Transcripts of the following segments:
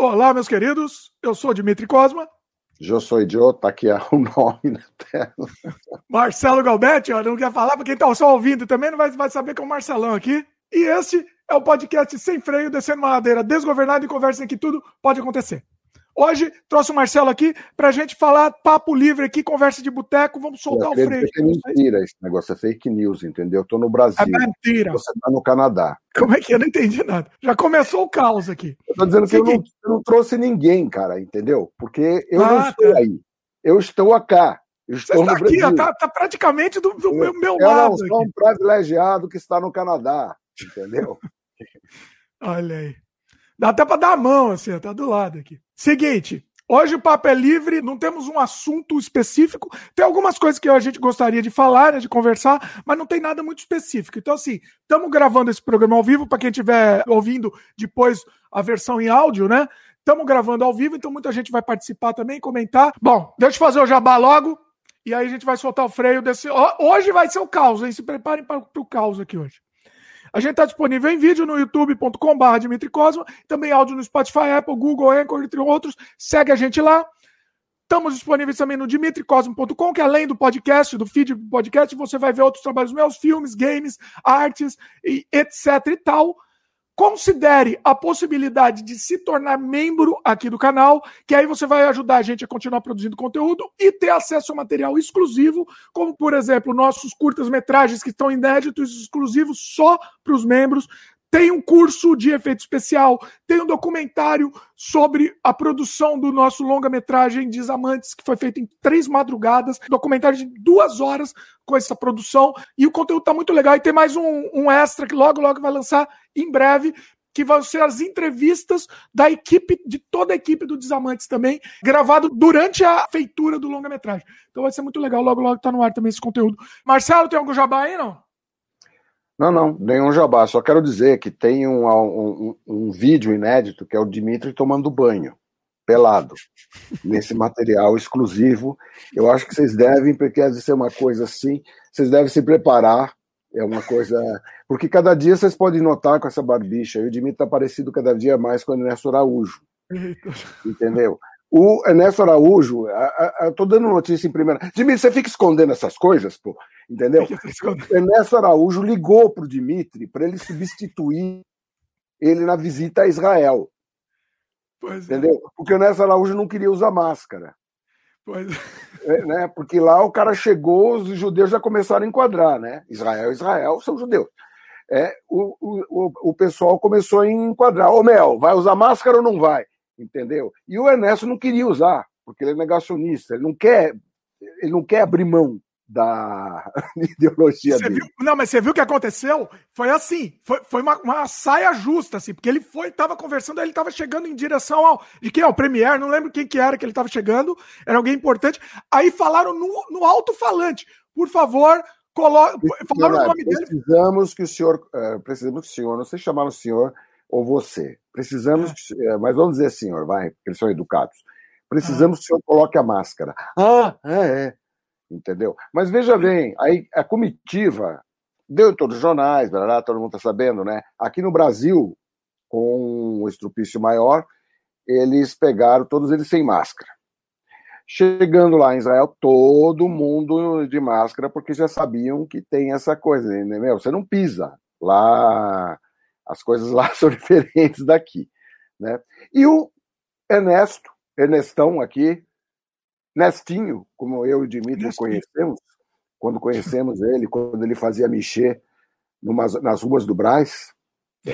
Olá, meus queridos. Eu sou Dimitri Cosma. Eu sou idiota, tá aqui é o nome na tela. Marcelo Galbetti, ó, não quer falar, porque quem tá só ouvindo também não vai, vai saber que é o Marcelão aqui. E este é o podcast Sem Freio, descendo uma ladeira desgovernada e conversa em que tudo pode acontecer. Hoje trouxe o Marcelo aqui pra gente falar papo livre aqui, conversa de boteco, vamos soltar o freio. É mentira esse negócio, é fake news, entendeu? Eu tô no Brasil. É mentira. Você tá no Canadá. Como é que é? eu não entendi nada? Já começou o caos aqui. Eu tô dizendo que eu não, eu não, trouxe ninguém, cara, entendeu? Porque eu ah, não estou tá. aí. Eu estou aqui. Eu estou Você está aqui, ó, tá, tá, praticamente do, do meu, meu eu lado. Eu sou um privilegiado que está no Canadá, entendeu? Olha aí. Dá até para dar a mão, assim, tá do lado aqui. Seguinte, Hoje o papo é livre, não temos um assunto específico. Tem algumas coisas que a gente gostaria de falar, né, de conversar, mas não tem nada muito específico. Então, assim, estamos gravando esse programa ao vivo, para quem estiver ouvindo depois a versão em áudio, né? Estamos gravando ao vivo, então muita gente vai participar também, comentar. Bom, deixa eu fazer o jabá logo, e aí a gente vai soltar o freio desse. Hoje vai ser o caos, hein? Se preparem para o caos aqui hoje. A gente está disponível em vídeo no youtube.com.br Dimitri Cosma, também áudio no Spotify, Apple, Google, Anchor, entre outros. Segue a gente lá. Estamos disponíveis também no dimitricosmo.com, que além do podcast, do feed do podcast, você vai ver outros trabalhos meus, filmes, games, artes, e etc e tal. Considere a possibilidade de se tornar membro aqui do canal, que aí você vai ajudar a gente a continuar produzindo conteúdo e ter acesso a material exclusivo, como por exemplo, nossos curtas-metragens que estão inéditos, exclusivos só para os membros. Tem um curso de efeito especial, tem um documentário sobre a produção do nosso longa-metragem Desamantes, que foi feito em três madrugadas, documentário de duas horas com essa produção, e o conteúdo tá muito legal. E tem mais um, um extra que logo, logo vai lançar em breve, que vão ser as entrevistas da equipe, de toda a equipe do Desamantes também, gravado durante a feitura do longa-metragem. Então vai ser muito legal, logo, logo tá no ar também esse conteúdo. Marcelo, tem algum jabá aí, não? Não, não, nenhum jabá. Só quero dizer que tem um, um, um vídeo inédito que é o Dimitri tomando banho, pelado, nesse material exclusivo. Eu acho que vocês devem, porque deve ser uma coisa assim, vocês devem se preparar. É uma coisa. Porque cada dia vocês podem notar com essa barbicha, e o Dimitri está parecido cada dia mais com o Ernesto Araújo. Entendeu? O Ernesto Araújo, eu tô dando notícia em primeira. Dimitri, você fica escondendo essas coisas, pô, entendeu? O Ernesto Araújo ligou pro Dimitri para ele substituir ele na visita a Israel. Pois é. entendeu? É. Porque o Ernesto Araújo não queria usar máscara. Pois é. é. né? Porque lá o cara chegou, os judeus já começaram a enquadrar, né? Israel, Israel, são judeus. É, o, o, o pessoal começou a enquadrar. Ô, Mel, vai usar máscara ou não vai? Entendeu? E o Ernesto não queria usar, porque ele é negacionista, ele não quer, ele não quer abrir mão da ideologia você dele. Viu? Não, mas você viu o que aconteceu? Foi assim, foi, foi uma, uma saia justa, assim, porque ele foi, tava conversando, ele tava chegando em direção ao, de quem é o Premier, não lembro quem que era que ele tava chegando, era alguém importante, aí falaram no, no alto-falante, por favor, coloque, falaram o nome dele. Precisamos que o senhor, uh, precisamos que o senhor, não sei chamar o senhor, ou você. Precisamos. Eh, mas vamos dizer, senhor, vai, porque eles são educados. Precisamos ah. que o senhor coloque a máscara. Ah, é, é. Entendeu? Mas veja bem, aí a comitiva deu em todos os jornais, blá, todo mundo está sabendo, né? Aqui no Brasil, com o estrupício maior, eles pegaram todos eles sem máscara. Chegando lá em Israel, todo mundo de máscara, porque já sabiam que tem essa coisa, né? Meu, você não pisa lá as coisas lá são diferentes daqui. Né? E o Ernesto, Ernestão aqui, Nestinho, como eu e o Dimitri Nestinho. conhecemos, quando conhecemos ele, quando ele fazia mexer nas ruas do Braz,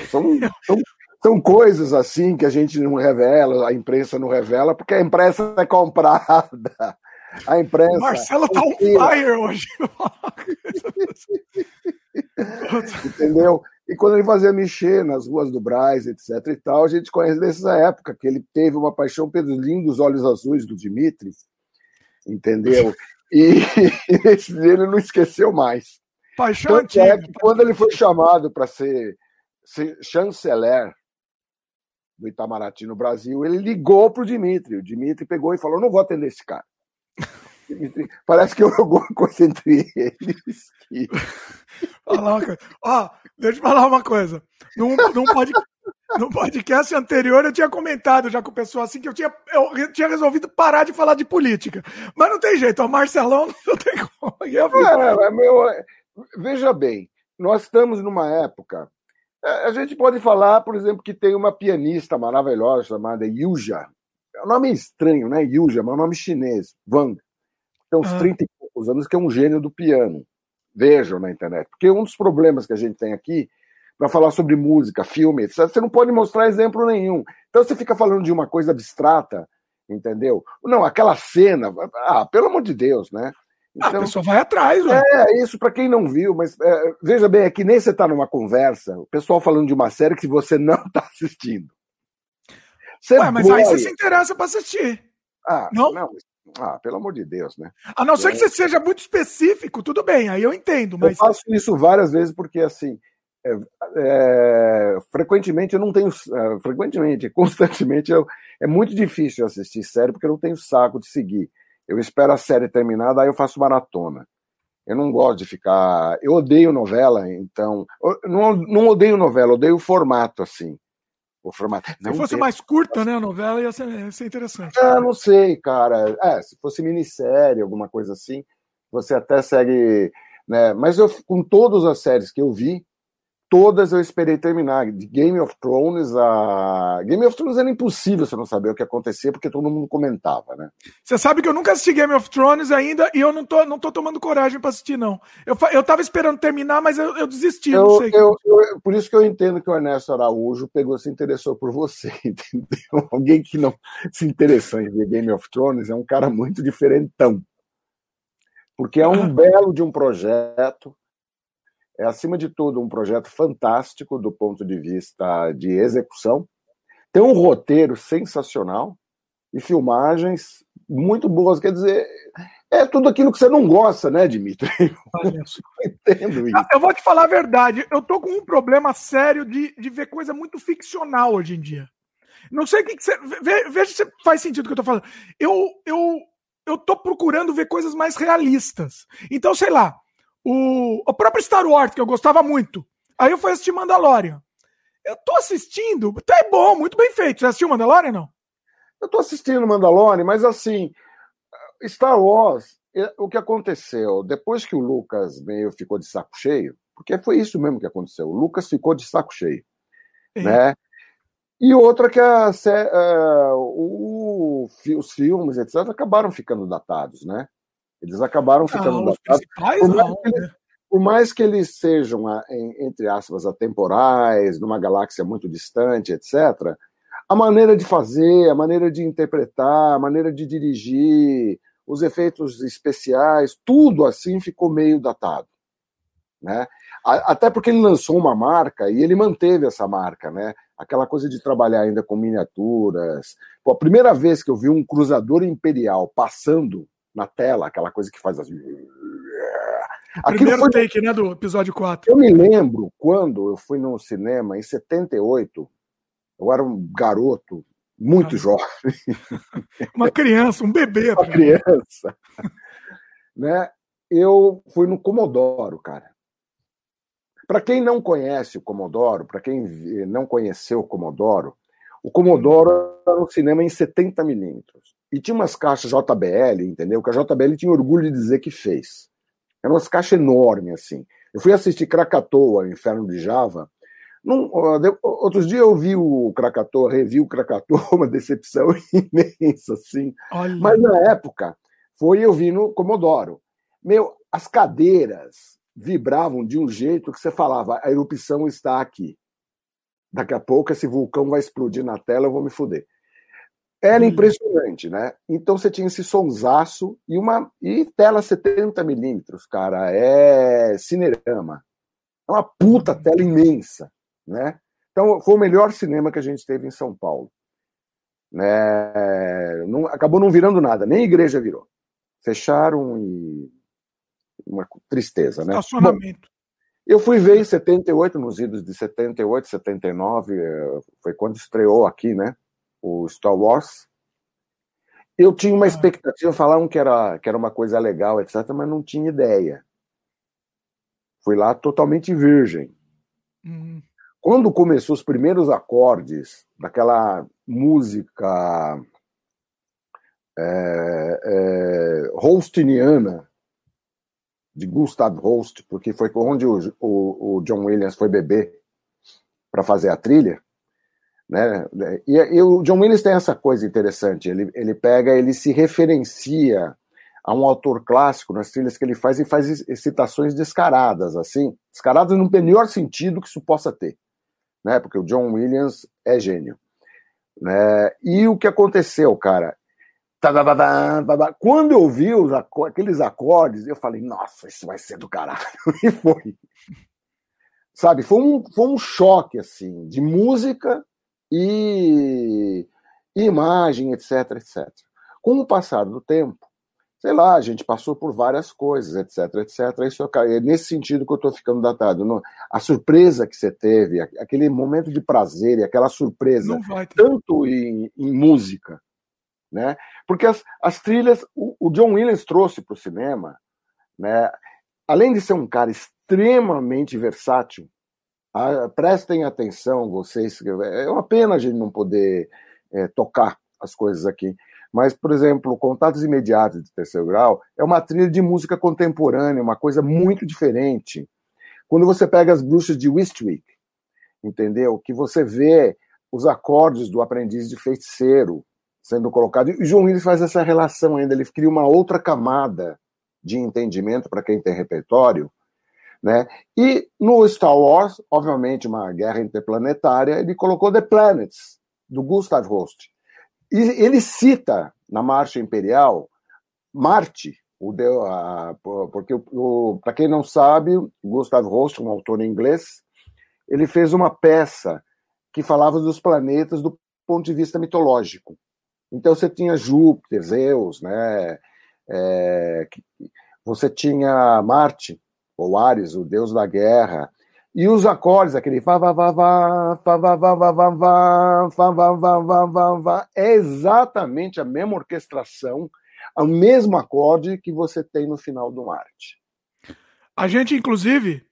são, são, são coisas assim que a gente não revela, a imprensa não revela, porque a imprensa é comprada. A imprensa. Marcelo tá on fire hoje. Entendeu? E quando ele fazia mexer nas ruas do Braz, etc e tal, a gente conhece dessa época, que ele teve uma paixão pelos lindos olhos azuis do Dimitri, entendeu? E ele não esqueceu mais. Paixão Tanto é que quando ele foi chamado para ser, ser chanceler do Itamaraty no Brasil, ele ligou para o Dimitri. O Dimitri pegou e falou: não vou atender esse cara. Parece que eu alguma coisa entre eles. Que... Ó, deixa eu falar uma coisa. Não, não pode. no podcast anterior eu tinha comentado já com o pessoal assim que eu tinha, eu tinha resolvido parar de falar de política. Mas não tem jeito, o Marcelão não tem como. É, meu, veja bem, nós estamos numa época. É, a gente pode falar, por exemplo, que tem uma pianista maravilhosa chamada Yuja. É um nome estranho, né? Yuja, mas é um nome chinês. Wang. Tem uns ah. 30 e poucos anos, que é um gênio do piano. Vejam na internet. Porque um dos problemas que a gente tem aqui para falar sobre música, filme, etc. Você não pode mostrar exemplo nenhum. Então você fica falando de uma coisa abstrata, entendeu? Não, aquela cena, ah, pelo amor de Deus, né? Então, ah, a pessoa vai atrás, né? É, isso para quem não viu, mas é, veja bem, é que nem você está numa conversa, o pessoal falando de uma série que você não está assistindo. Você Ué, mas aí você se interessa para assistir. Ah, não? não ah, pelo amor de Deus, né? A não ser que você seja muito específico, tudo bem, aí eu entendo. Mas... Eu faço isso várias vezes porque, assim, é, é, frequentemente eu não tenho. É, frequentemente, constantemente, eu, é muito difícil assistir série porque eu não tenho saco de seguir. Eu espero a série terminar, daí eu faço maratona. Eu não gosto de ficar. Eu odeio novela, então. não, não odeio novela, odeio o formato, assim. O formato. Se fosse tem... mais curta, né, a novela, ia ser, ia ser interessante. Ah, não sei, cara. É, se fosse minissérie, alguma coisa assim, você até segue. Né? Mas eu, com todas as séries que eu vi, todas eu esperei terminar. De Game of Thrones a. Game of Thrones era impossível você não saber o que acontecia, porque todo mundo comentava, né? Você sabe que eu nunca assisti Game of Thrones ainda e eu não tô, não tô tomando coragem para assistir, não. Eu, eu tava esperando terminar, mas eu, eu desisti, eu, não sei. Eu, eu, por isso que eu entendo que o Ernesto Araújo pegou, se interessou por você, entendeu? Alguém que não se interessou em ver Game of Thrones é um cara muito diferentão. Porque é um belo de um projeto é, acima de tudo, um projeto fantástico do ponto de vista de execução. Tem um roteiro sensacional e filmagens muito boas. Quer dizer, é tudo aquilo que você não gosta, né, Dimitri? Eu entendo isso. Eu vou te falar a verdade. Eu tô com um problema sério de, de ver coisa muito ficcional hoje em dia. Não sei o que, que você. Veja se faz sentido o que eu tô falando. Eu, eu, eu tô procurando ver coisas mais realistas. Então, sei lá, o, o próprio Star Wars, que eu gostava muito. Aí eu fui assistir Mandalorian. Eu tô assistindo, tá é bom, muito bem feito. Você assistiu Mandalorian não? Eu tô assistindo Mandalorian, mas assim, Star Wars, o que aconteceu? Depois que o Lucas meio ficou de saco cheio, porque foi isso mesmo que aconteceu. O Lucas ficou de saco cheio, é. né? E outra que a, a, o, os filmes, etc., acabaram ficando datados, né? Eles acabaram ficando não, datados. Por mais, não, eles, né? por mais, que eles sejam, ah, entre aspas, atemporais, numa galáxia muito distante, etc., a maneira de fazer, a maneira de interpretar, a maneira de dirigir, os efeitos especiais, tudo assim ficou meio datado. Né? Até porque ele lançou uma marca e ele manteve essa marca, né? Aquela coisa de trabalhar ainda com miniaturas. Pô, a primeira vez que eu vi um cruzador imperial passando na tela, aquela coisa que faz assim. Aquilo Primeiro foi... take, né, do episódio 4. Eu me lembro quando eu fui no cinema em 78, eu era um garoto muito ah, jovem. Uma criança, um bebê. Uma criança. né? Eu fui no Comodoro, cara. Para quem não conhece o Comodoro, para quem não conheceu o Comodoro, o Comodoro era um cinema em 70 milímetros. E tinha umas caixas JBL, entendeu? Que a JBL tinha orgulho de dizer que fez. Eram umas caixas enormes, assim. Eu fui assistir Krakatoa, Inferno de Java. Num, outros dias eu vi o Krakatoa, revi o Krakatoa, uma decepção imensa, assim. Olha. Mas na época, foi eu vi no Comodoro. Meu, as cadeiras vibravam de um jeito que você falava, a erupção está aqui. Daqui a pouco esse vulcão vai explodir na tela, eu vou me fuder. Era hum. impressionante, né? Então você tinha esse sonsaço e uma e tela 70 milímetros, cara, é cinerama. É uma puta hum. tela imensa, né? Então foi o melhor cinema que a gente teve em São Paulo. Né? Não, acabou não virando nada, nem igreja virou. Fecharam e uma tristeza, né? Estacionamento. Eu fui ver em 78, nos idos de 78, 79, eh, foi quando estreou aqui, né? O Star Wars. Eu tinha uma ah. expectativa, falavam que era, que era uma coisa legal, etc., mas não tinha ideia. Fui lá totalmente virgem. Uhum. quando começou os primeiros acordes daquela música é, é, holstiniana de Gustav Holst, porque foi onde o, o, o John Williams foi beber para fazer a trilha, né? E, e, o John Williams tem essa coisa interessante, ele, ele pega, ele se referencia a um autor clássico nas trilhas que ele faz e faz citações descaradas, assim, descaradas no melhor sentido que isso possa ter, né? Porque o John Williams é gênio, né? E o que aconteceu, cara? Quando eu vi os, aqueles acordes, eu falei, nossa, isso vai ser do caralho. E foi. Sabe, foi um, foi um choque, assim, de música e, imagem, etc, etc. Com o passar do tempo, sei lá, a gente passou por várias coisas, etc, etc. Isso é nesse sentido que eu estou ficando datado. A surpresa que você teve, aquele momento de prazer e aquela surpresa, tanto em, em, música, né? Porque as, as trilhas, o, o John Williams trouxe para o cinema, né? Além de ser um cara extremamente versátil, prestem atenção, vocês. É uma pena a gente não poder é, tocar as coisas aqui. Mas, por exemplo, Contatos Imediatos de Terceiro Grau é uma trilha de música contemporânea, uma coisa muito diferente. Quando você pega as bruxas de Westwick, entendeu? Que você vê os acordes do aprendiz de feiticeiro sendo colocado. E João Willis faz essa relação ainda, ele cria uma outra camada de entendimento para quem tem repertório. Né? E no Star Wars, obviamente, uma guerra interplanetária, ele colocou The Planets, do Gustav Holst. E ele cita na Marcha Imperial Marte, o, a, porque para quem não sabe, Gustav Holst, um autor inglês, ele fez uma peça que falava dos planetas do ponto de vista mitológico. Então você tinha Júpiter, Zeus, né? É, você tinha Marte, ou Ares, o deus da guerra, e os acordes, aquele fa va va va fa va va va va va fa va va va va va é exatamente a mesma orquestração, o mesmo acorde que você tem no final do Marte. A gente, inclusive,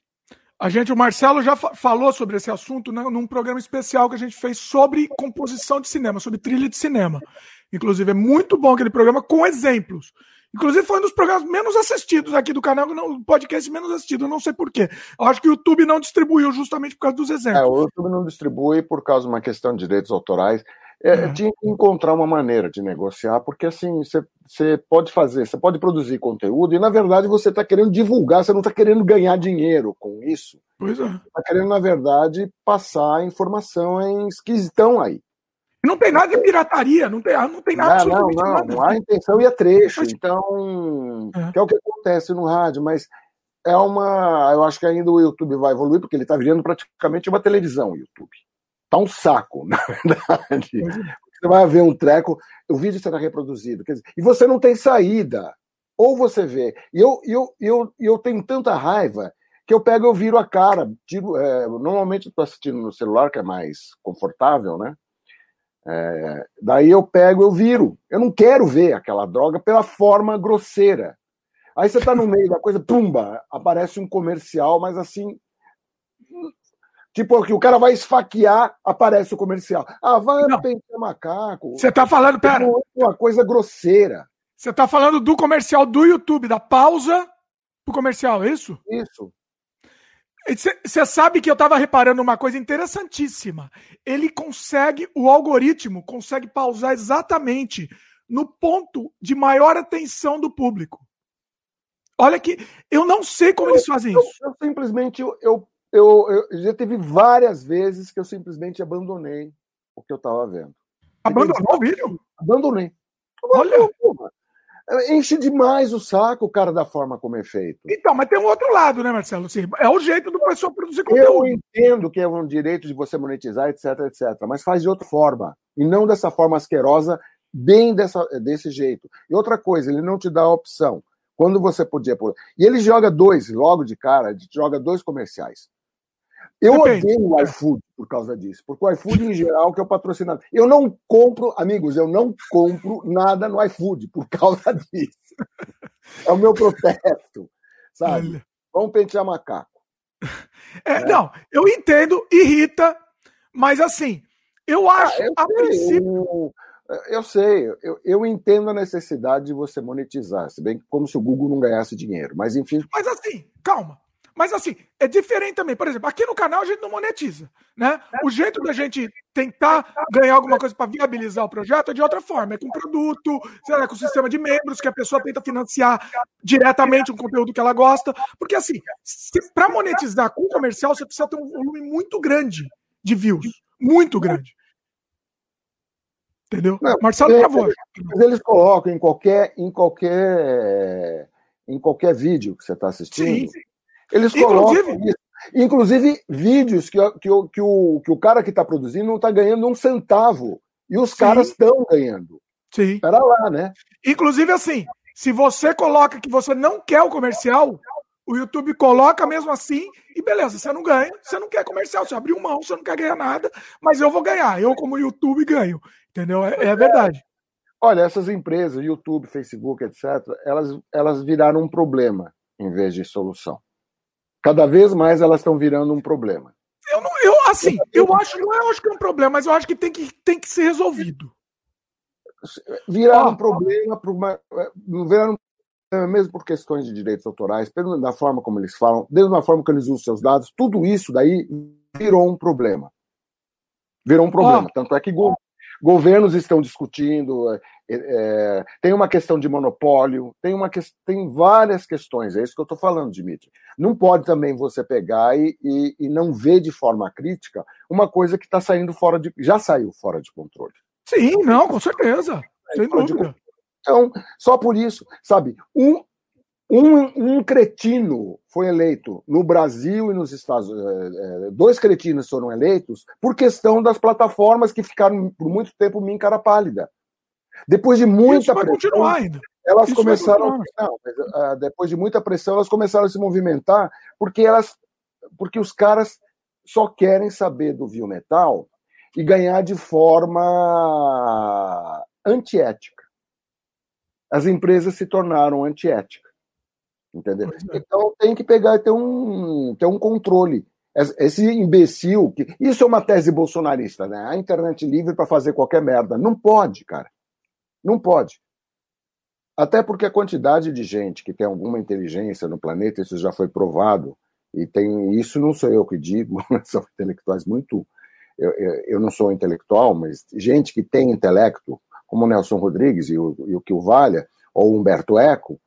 a gente, o Marcelo já falou sobre esse assunto né, num programa especial que a gente fez sobre composição de cinema, sobre trilha de cinema. Inclusive, é muito bom aquele programa com exemplos. Inclusive, foi um dos programas menos assistidos aqui do canal, o podcast menos assistido, eu não sei porquê. Eu acho que o YouTube não distribuiu justamente por causa dos exemplos. É, o YouTube não distribui por causa de uma questão de direitos autorais. É, é. Tinha que encontrar uma maneira de negociar, porque assim, você pode fazer, você pode produzir conteúdo e, na verdade, você está querendo divulgar, você não está querendo ganhar dinheiro com isso. Pois é. Está querendo, na verdade, passar informações que estão aí. Não tem nada de pirataria, não tem, não tem nada. Não, não, não, nada. não há intenção e é trecho. Então, é. que é o que acontece no rádio, mas é uma. Eu acho que ainda o YouTube vai evoluir, porque ele está virando praticamente uma televisão, o YouTube. Tá um saco, na verdade. Você vai ver um treco, o vídeo será reproduzido. Dizer, e você não tem saída. Ou você vê. E eu, eu, eu, eu tenho tanta raiva que eu pego e viro a cara. Tiro, é, normalmente estou assistindo no celular, que é mais confortável, né? É, daí eu pego, eu viro. Eu não quero ver aquela droga pela forma grosseira. Aí você está no meio da coisa, pumba, aparece um comercial, mas assim. Tipo, que o cara vai esfaquear, aparece o comercial. Ah, vai pentear macaco. Você está falando, pera. Uma coisa grosseira. Você está falando do comercial do YouTube, da pausa pro comercial, é isso? Isso. Você sabe que eu estava reparando uma coisa interessantíssima. Ele consegue, o algoritmo consegue pausar exatamente no ponto de maior atenção do público. Olha que eu não sei como eu, eles fazem eu, isso. Eu, simplesmente eu, eu, eu, já teve várias vezes que eu simplesmente abandonei o que eu estava vendo. Abandonou o vídeo? Abandonei. Olha, enche demais o saco, o cara, da forma como é feito. Então, mas tem um outro lado, né, Marcelo? Assim, é o jeito do pessoal produzir conteúdo. Eu entendo que é um direito de você monetizar, etc, etc, mas faz de outra forma. E não dessa forma asquerosa, bem dessa, desse jeito. E outra coisa, ele não te dá a opção. Quando você podia. E ele joga dois, logo de cara, joga dois comerciais. Eu Depende. odeio o iFood por causa disso, porque o iFood, em geral, que é o patrocinado. Eu não compro, amigos, eu não compro nada no iFood por causa disso. É o meu protesto, sabe? Olha. Vamos pentear macaco. É, é. Não, eu entendo, irrita, mas assim, eu ah, acho ah, eu a sei, princípio. Eu, eu sei, eu, eu, entendo a necessidade de você monetizar, se bem que como se o Google não ganhasse dinheiro, mas enfim. Mas assim, calma. Mas assim, é diferente também. Por exemplo, aqui no canal a gente não monetiza, né? O jeito da gente tentar ganhar alguma coisa para viabilizar o projeto é de outra forma, é com produto, sei lá, com sistema de membros que a pessoa tenta financiar diretamente um conteúdo que ela gosta, porque assim, para monetizar com comercial você precisa ter um volume muito grande de views, muito grande. Entendeu? Não, Marcelo, por favor. Mas eles colocam em qualquer em qualquer em qualquer vídeo que você está assistindo. Sim eles inclusive, colocam isso. Inclusive, vídeos que, que, que, o, que o cara que está produzindo não está ganhando um centavo. E os sim. caras estão ganhando. Sim. Espera lá, né? Inclusive, assim, se você coloca que você não quer o comercial, o YouTube coloca mesmo assim, e beleza, você não ganha, você não quer comercial, você abriu mão, você não quer ganhar nada, mas eu vou ganhar. Eu, como YouTube, ganho. Entendeu? É, é verdade. Olha, essas empresas, YouTube, Facebook, etc., elas, elas viraram um problema em vez de solução cada vez mais elas estão virando um problema. Eu, não, eu assim, eu acho, não é, eu acho que é um problema, mas eu acho que tem que, tem que ser resolvido. Viraram um problema, uma, viraram mesmo por questões de direitos autorais, da forma como eles falam, desde da forma que eles usam seus dados, tudo isso daí virou um problema. Virou um problema. Tanto é que governos estão discutindo, é, é, tem uma questão de monopólio, tem, uma, tem várias questões, é isso que eu estou falando, Dimitri. Não pode também você pegar e, e, e não ver de forma crítica uma coisa que está saindo fora de. já saiu fora de controle. Sim, não, com certeza. Sem dúvida. Então, só por isso, sabe, um, um, um, cretino foi eleito no Brasil e nos Estados Unidos. É, é, dois cretinos foram eleitos por questão das plataformas que ficaram por muito tempo minha cara pálida. Depois de muita pressão, continuar ainda. elas Isso começaram. Não, mas, uh, depois de muita pressão, elas começaram a se movimentar porque elas, porque os caras só querem saber do viu metal e ganhar de forma antiética. As empresas se tornaram antiéticas. Entendeu? É. Então tem que pegar e ter um, ter um controle. Esse imbecil, que, isso é uma tese bolsonarista, né? A internet livre para fazer qualquer merda. Não pode, cara. Não pode. Até porque a quantidade de gente que tem alguma inteligência no planeta, isso já foi provado, e tem isso não sou eu que digo, são intelectuais muito. Eu, eu não sou intelectual, mas gente que tem intelecto, como o Nelson Rodrigues e o, e o que o Valha, ou Humberto Eco,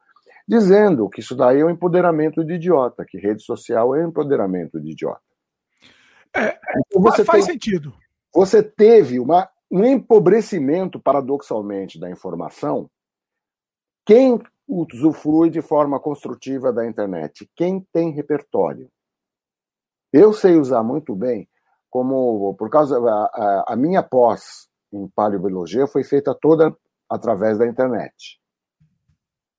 dizendo que isso daí é um empoderamento de idiota, que rede social é um empoderamento de idiota. É, então você faz tem, sentido. Você teve uma, um empobrecimento, paradoxalmente, da informação. Quem usufrui de forma construtiva da internet? Quem tem repertório? Eu sei usar muito bem, como por causa a, a, a minha pós em paleobiologia foi feita toda através da internet.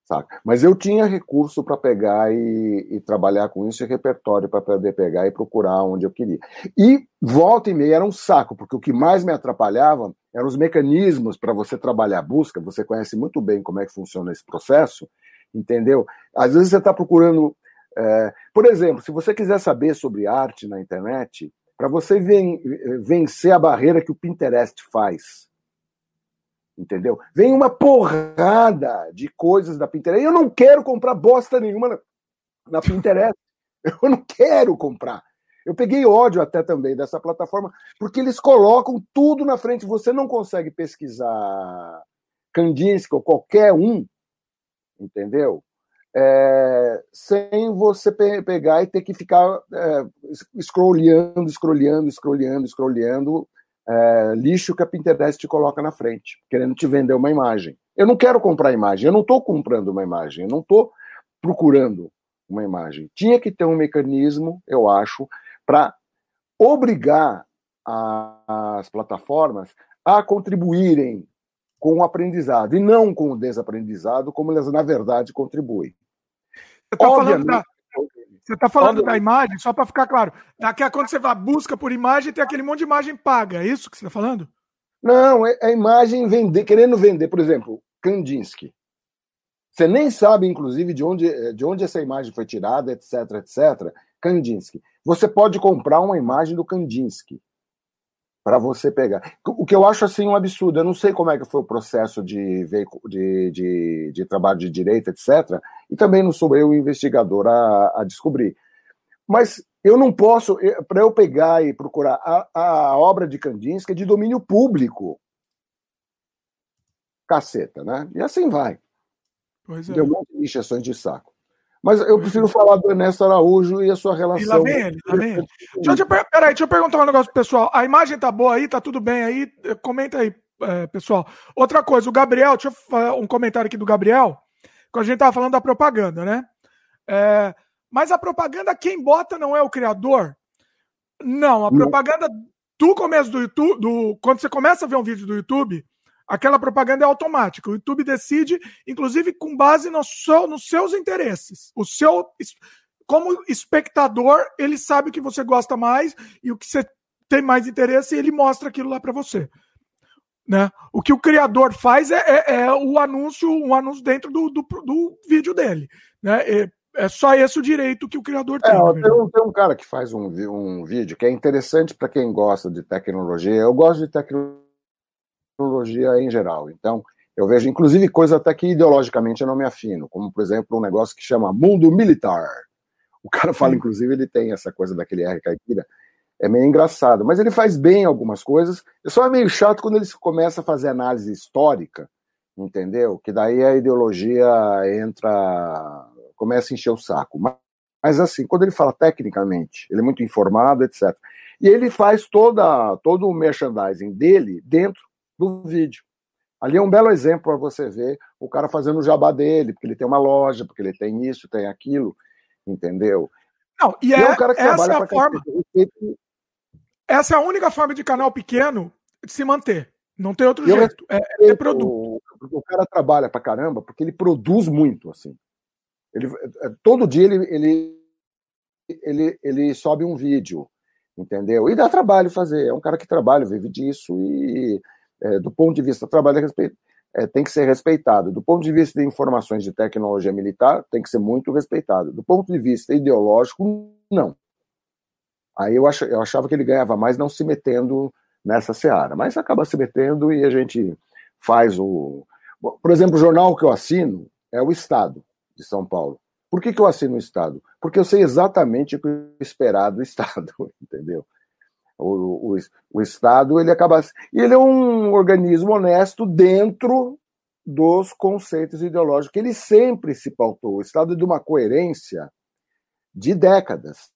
Saca? Mas eu tinha recurso para pegar e, e, trabalhar com isso e repertório para poder pegar e procurar onde eu queria. E volta e meia era um saco, porque o que mais me atrapalhava eram os mecanismos para você trabalhar a busca. Você conhece muito bem como é que funciona esse processo, entendeu? Às vezes você está procurando. É... por exemplo, se você quiser saber sobre arte na internet, para você ven vencer a barreira que o Pinterest faz entendeu? Vem uma porrada de coisas da Pinterest. Eu não quero comprar bosta nenhuma na, Pinterest. Eu não quero comprar. Eu peguei ódio até também dessa plataforma, porque eles colocam tudo na frente. Você não consegue pesquisar Kandinsky ou qualquer um, entendeu? É, sem você pe pegar e ter que ficar é, scrolleando, scrolleando, scrolleando, scrolleando é, lixo que a Pinterest te coloca na frente, querendo te vender uma imagem. Eu não quero comprar imagem, eu não estou comprando uma imagem, eu não estou procurando uma imagem. Tinha que ter um mecanismo, eu acho, para obrigar a, as plataformas a contribuírem com o aprendizado e não com o desaprendizado, como elas na verdade contribuem. Você está falando da, você está falando da imagem, só para ficar claro. Daqui a quando você vai busca por imagem, tem aquele monte de imagem paga. É isso que você está falando? Não, é a imagem vender, querendo vender, por exemplo, Kandinsky. Você nem sabe, inclusive, de onde, de onde essa imagem foi tirada, etc, etc. Kandinsky. Você pode comprar uma imagem do Kandinsky para você pegar. O que eu acho assim um absurdo. Eu não sei como é que foi o processo de, de, de, de trabalho de direito, etc. E também não sou eu o investigador a, a descobrir. Mas eu não posso, para eu pegar e procurar a, a obra de Kandinsky é de domínio público. Caceta, né? E assim vai. Pois é. Deu um monte de injeções de saco. Mas eu prefiro falar do Ernesto Araújo e a sua relação. E lá vem ele, lá vem ele. Deixa eu, peraí, deixa eu perguntar um negócio pro pessoal. A imagem tá boa aí, tá tudo bem aí? Comenta aí, é, pessoal. Outra coisa, o Gabriel, deixa eu fazer um comentário aqui do Gabriel, quando a gente tava falando da propaganda, né? É, mas a propaganda, quem bota não é o criador? Não, a propaganda do começo do YouTube, do, quando você começa a ver um vídeo do YouTube, aquela propaganda é automática. O YouTube decide, inclusive com base no seu, nos seus interesses. O seu, como espectador, ele sabe o que você gosta mais e o que você tem mais interesse e ele mostra aquilo lá para você. Né? O que o criador faz é, é, é, o anúncio, um anúncio dentro do, do, do vídeo dele. Né? É, é, só esse o direito que o criador tem. É, tem, um, tem um cara que faz um, um vídeo que é interessante para quem gosta de tecnologia. Eu gosto de tecnologia tecnologia em geral. Então, eu vejo, inclusive, coisas até que ideologicamente eu não me afino, como, por exemplo, um negócio que chama mundo militar. O cara fala, inclusive, ele tem essa coisa daquele R caipira. É meio engraçado, mas ele faz bem algumas coisas. Só é meio chato quando ele começa a fazer análise histórica, entendeu? Que daí a ideologia entra, começa a encher o saco. Mas, mas assim, quando ele fala tecnicamente, ele é muito informado, etc. E ele faz toda, todo o merchandising dele dentro do vídeo. Ali é um belo exemplo para você ver o cara fazendo o jabá dele, porque ele tem uma loja, porque ele tem isso, tem aquilo, entendeu? Não, e, é, é um cara que essa é a forma. Essa é a única forma de canal pequeno de se manter. Não tem outro eu jeito. É, é produto. O, o cara trabalha pra caramba porque ele produz muito, assim. Ele, é, todo dia ele, ele, ele, ele sobe um vídeo, entendeu? E dá trabalho fazer. É um cara que trabalha, vive disso e é, do ponto de vista do trabalho, é, tem que ser respeitado. Do ponto de vista de informações de tecnologia militar, tem que ser muito respeitado. Do ponto de vista ideológico, não. Aí eu, ach, eu achava que ele ganhava mais não se metendo nessa seara, mas acaba se metendo e a gente faz o. Por exemplo, o jornal que eu assino é o Estado de São Paulo. Por que, que eu assino o Estado? Porque eu sei exatamente o que esperar do Estado, entendeu? O, o, o Estado ele acaba ele é um organismo honesto dentro dos conceitos ideológicos que ele sempre se pautou. O Estado é de uma coerência de décadas.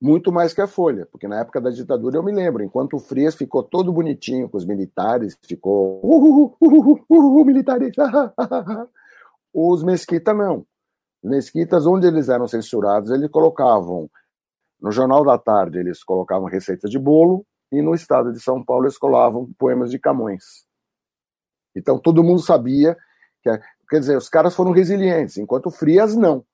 Muito mais que a Folha, porque na época da ditadura eu me lembro, enquanto o Frias ficou todo bonitinho com os militares, ficou militares, os Mesquita não. Mesquitas, onde eles eram censurados, eles colocavam no Jornal da Tarde, eles colocavam receitas de bolo, e no estado de São Paulo, eles colavam poemas de Camões. Então, todo mundo sabia que. Quer dizer, os caras foram resilientes, enquanto Frias não.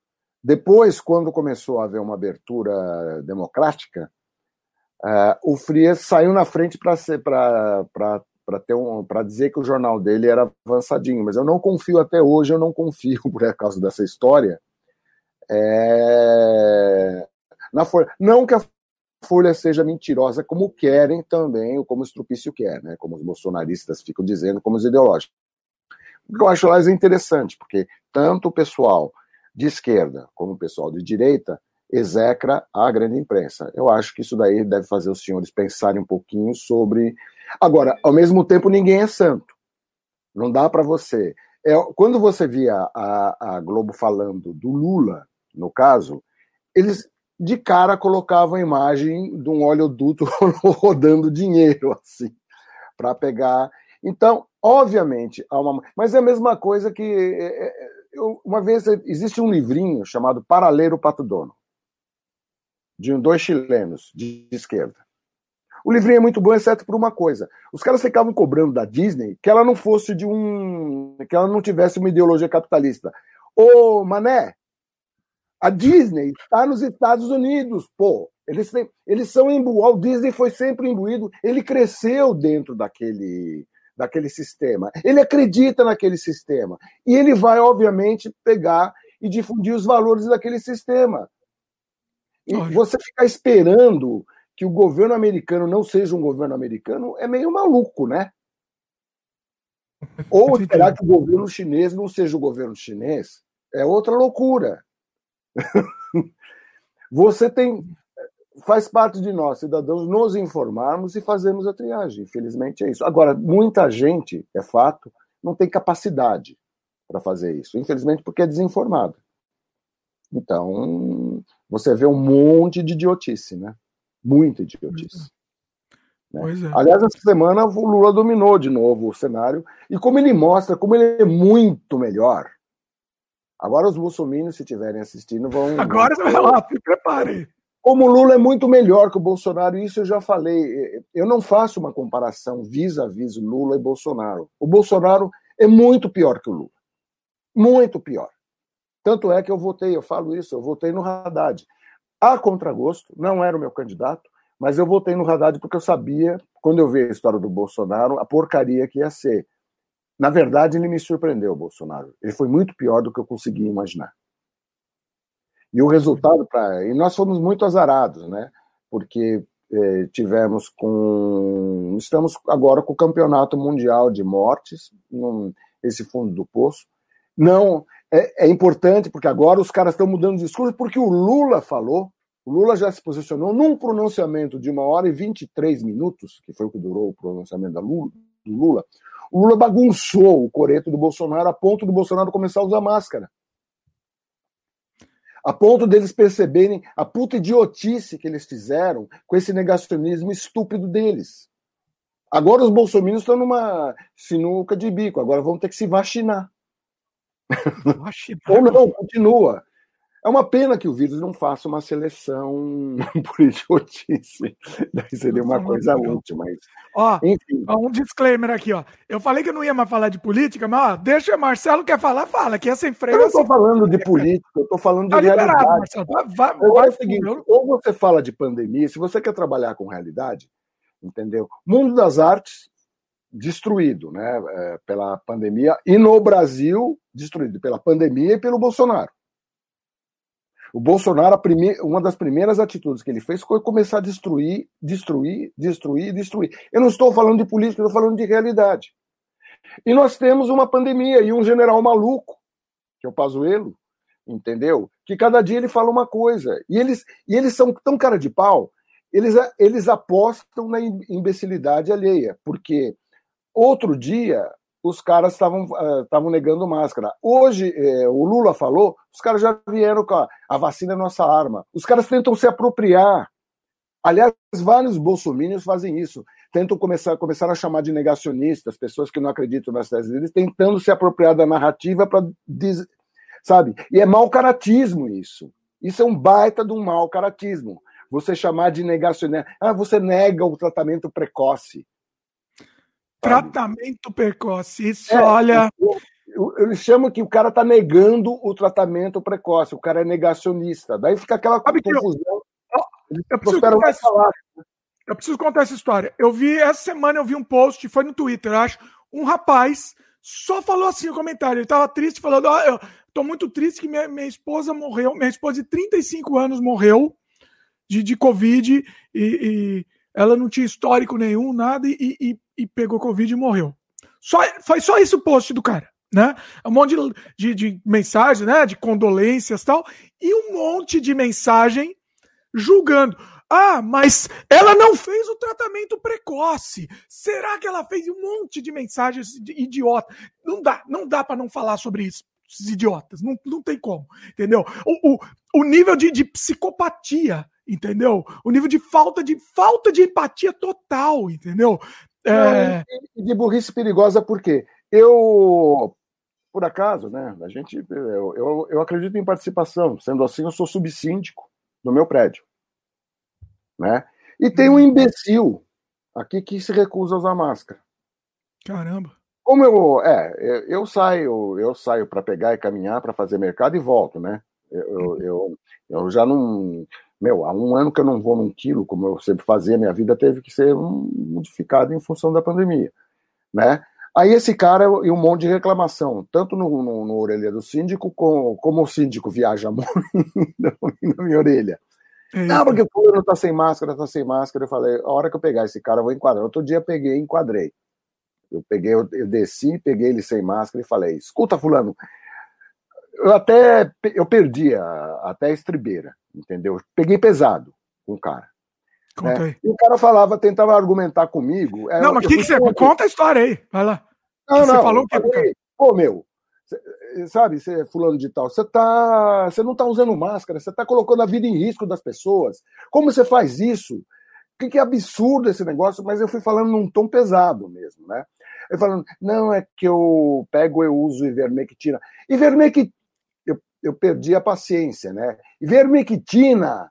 Depois, quando começou a haver uma abertura democrática, uh, o Frias saiu na frente para um dizer que o jornal dele era avançadinho, mas eu não confio até hoje, eu não confio por causa dessa história. É, na Folha. Não que a Folha seja mentirosa, como querem também, ou como o Estrupício quer, né? como os bolsonaristas ficam dizendo, como os ideológicos. O que eu acho lá interessante, porque tanto o pessoal de esquerda como o pessoal de direita execra a grande imprensa. Eu acho que isso daí deve fazer os senhores pensarem um pouquinho sobre. Agora, ao mesmo tempo, ninguém é santo. Não dá para você. É, quando você via a, a Globo falando do Lula, no caso, eles de cara colocava a imagem de um oleoduto rodando dinheiro, assim, para pegar. Então, obviamente, há uma. Mas é a mesma coisa que. É, é, eu, uma vez existe um livrinho chamado Paraleiro Pato Dono, de dois chilenos de esquerda. O livrinho é muito bom, exceto por uma coisa. Os caras ficavam cobrando da Disney que ela não fosse de um. que ela não tivesse uma ideologia capitalista. Ô, Mané, a Disney está nos Estados Unidos, pô. Eles, têm, eles são imbuídos. O Walt Disney foi sempre imbuído. Ele cresceu dentro daquele, daquele sistema. Ele acredita naquele sistema. E ele vai, obviamente, pegar e difundir os valores daquele sistema. E você ficar esperando que o governo americano não seja um governo americano é meio maluco, né? Ou esperar que o governo chinês não seja o governo chinês é outra loucura. Você tem. Faz parte de nós, cidadãos, nos informarmos e fazermos a triagem. Infelizmente é isso. Agora, muita gente, é fato, não tem capacidade para fazer isso. Infelizmente, porque é desinformado. Então, você vê um monte de idiotice, né? Muita idiotice. Né? É. Aliás, essa semana o Lula dominou de novo o cenário. E como ele mostra, como ele é muito melhor Agora os bolsominions, se estiverem assistindo, vão. Agora vai lá, se prepare. Como o Lula é muito melhor que o Bolsonaro, isso eu já falei. Eu não faço uma comparação vis a vis Lula e Bolsonaro. O Bolsonaro é muito pior que o Lula. Muito pior. Tanto é que eu votei, eu falo isso, eu votei no Haddad. A contragosto, não era o meu candidato, mas eu votei no Haddad porque eu sabia, quando eu vi a história do Bolsonaro, a porcaria que ia ser. Na verdade, ele me surpreendeu, Bolsonaro. Ele foi muito pior do que eu conseguia imaginar. E o resultado para. E nós fomos muito azarados, né? Porque eh, tivemos com. Estamos agora com o campeonato mundial de mortes, num, esse fundo do poço. Não. É, é importante, porque agora os caras estão mudando de discurso, porque o Lula falou. O Lula já se posicionou num pronunciamento de uma hora e 23 minutos, que foi o que durou o pronunciamento da Lula, do Lula. O Lula bagunçou o coreto do Bolsonaro a ponto do Bolsonaro começar a usar máscara. A ponto deles perceberem a puta idiotice que eles fizeram com esse negacionismo estúpido deles. Agora os bolsominions estão numa sinuca de bico, agora vão ter que se vacinar. Ou não, continua. É uma pena que o vírus não faça uma seleção por idiotice. Daí seria uma coisa útil, mas. Ó, Enfim. Ó, um disclaimer aqui, ó. Eu falei que eu não ia mais falar de política, mas ó, deixa Marcelo quer falar, fala, que é sem freio. Eu não estou assim, falando de política, eu estou falando de tá realidade. Marcelo. Vai, vai, vai, é o seguinte, ou você fala de pandemia, se você quer trabalhar com realidade, entendeu? Mundo das artes destruído, né, é, pela pandemia e no Brasil destruído pela pandemia e pelo Bolsonaro. O Bolsonaro, uma das primeiras atitudes que ele fez foi começar a destruir, destruir, destruir, destruir. Eu não estou falando de política, eu estou falando de realidade. E nós temos uma pandemia e um general maluco, que é o Pazuello, entendeu? Que cada dia ele fala uma coisa. E eles, e eles são tão cara de pau, eles, eles apostam na imbecilidade alheia, porque outro dia os caras estavam estavam negando máscara. Hoje, eh, o Lula falou, os caras já vieram com a, a vacina é nossa arma. Os caras tentam se apropriar. Aliás, vários bolsomínios fazem isso. Tentam começar, começar a chamar de negacionistas, pessoas que não acreditam nas teses deles, tentando se apropriar da narrativa para. Sabe? E é mau caratismo isso. Isso é um baita de um mau caratismo. Você chamar de negacionista. Ah, você nega o tratamento precoce. Tratamento precoce. Isso, é, olha. Eu, chamo que o cara está negando o tratamento precoce, o cara é negacionista. Daí fica aquela Sabe confusão. Eu, eu, preciso contar essa, eu preciso contar essa história. Eu vi, essa semana eu vi um post, foi no Twitter, acho, um rapaz só falou assim no comentário. Ele estava triste, falando: oh, eu tô muito triste que minha, minha esposa morreu. Minha esposa de 35 anos morreu de, de Covid e, e ela não tinha histórico nenhum, nada, e, e, e pegou Covid e morreu. Só, foi só isso o post do cara, né? Um monte de, de, de mensagem, né? De condolências tal, e um monte de mensagem julgando. Ah, mas ela não fez o tratamento precoce. Será que ela fez um monte de mensagens idiota? Não dá, não dá para não falar sobre isso, esses idiotas. Não, não tem como, entendeu? O, o, o nível de, de psicopatia entendeu? O nível de falta de falta de empatia total, entendeu? É... de burrice perigosa, por quê? Eu, por acaso, né? A gente, eu, eu, eu acredito em participação. Sendo assim, eu sou subsíndico do meu prédio, né? E tem um uhum. imbecil aqui que se recusa a usar máscara. Caramba. Como eu, é, eu saio, eu saio para pegar e caminhar para fazer mercado e volto, né? Eu, eu, eu já não meu, há um ano que eu não vou num quilo, como eu sempre fazia, minha vida teve que ser modificada em função da pandemia, né? Aí esse cara e um monte de reclamação, tanto no, no, no orelha do síndico, como, como o síndico viaja muito na minha orelha. É não, porque o fulano tá sem máscara, tá sem máscara. Eu falei, a hora que eu pegar esse cara, eu vou enquadrar. Outro dia peguei e enquadrei. Eu peguei, eu, eu desci, peguei ele sem máscara e falei, escuta, fulano, eu até eu perdi a, até a estribeira, entendeu? Peguei pesado com o cara. Né? E o cara falava, tentava argumentar comigo. É, não, mas o que, que você. Conta a história aí, vai lá. Não, não, você falou o que? Pô, meu, sabe, você é fulano de tal, você tá, você não tá usando máscara, você tá colocando a vida em risco das pessoas. Como você faz isso? Que, que absurdo esse negócio, mas eu fui falando num tom pesado mesmo, né? Eu falando, não, é que eu pego, eu uso ivermectina. Ivermectina, eu, perdi a paciência, né? Ivermectina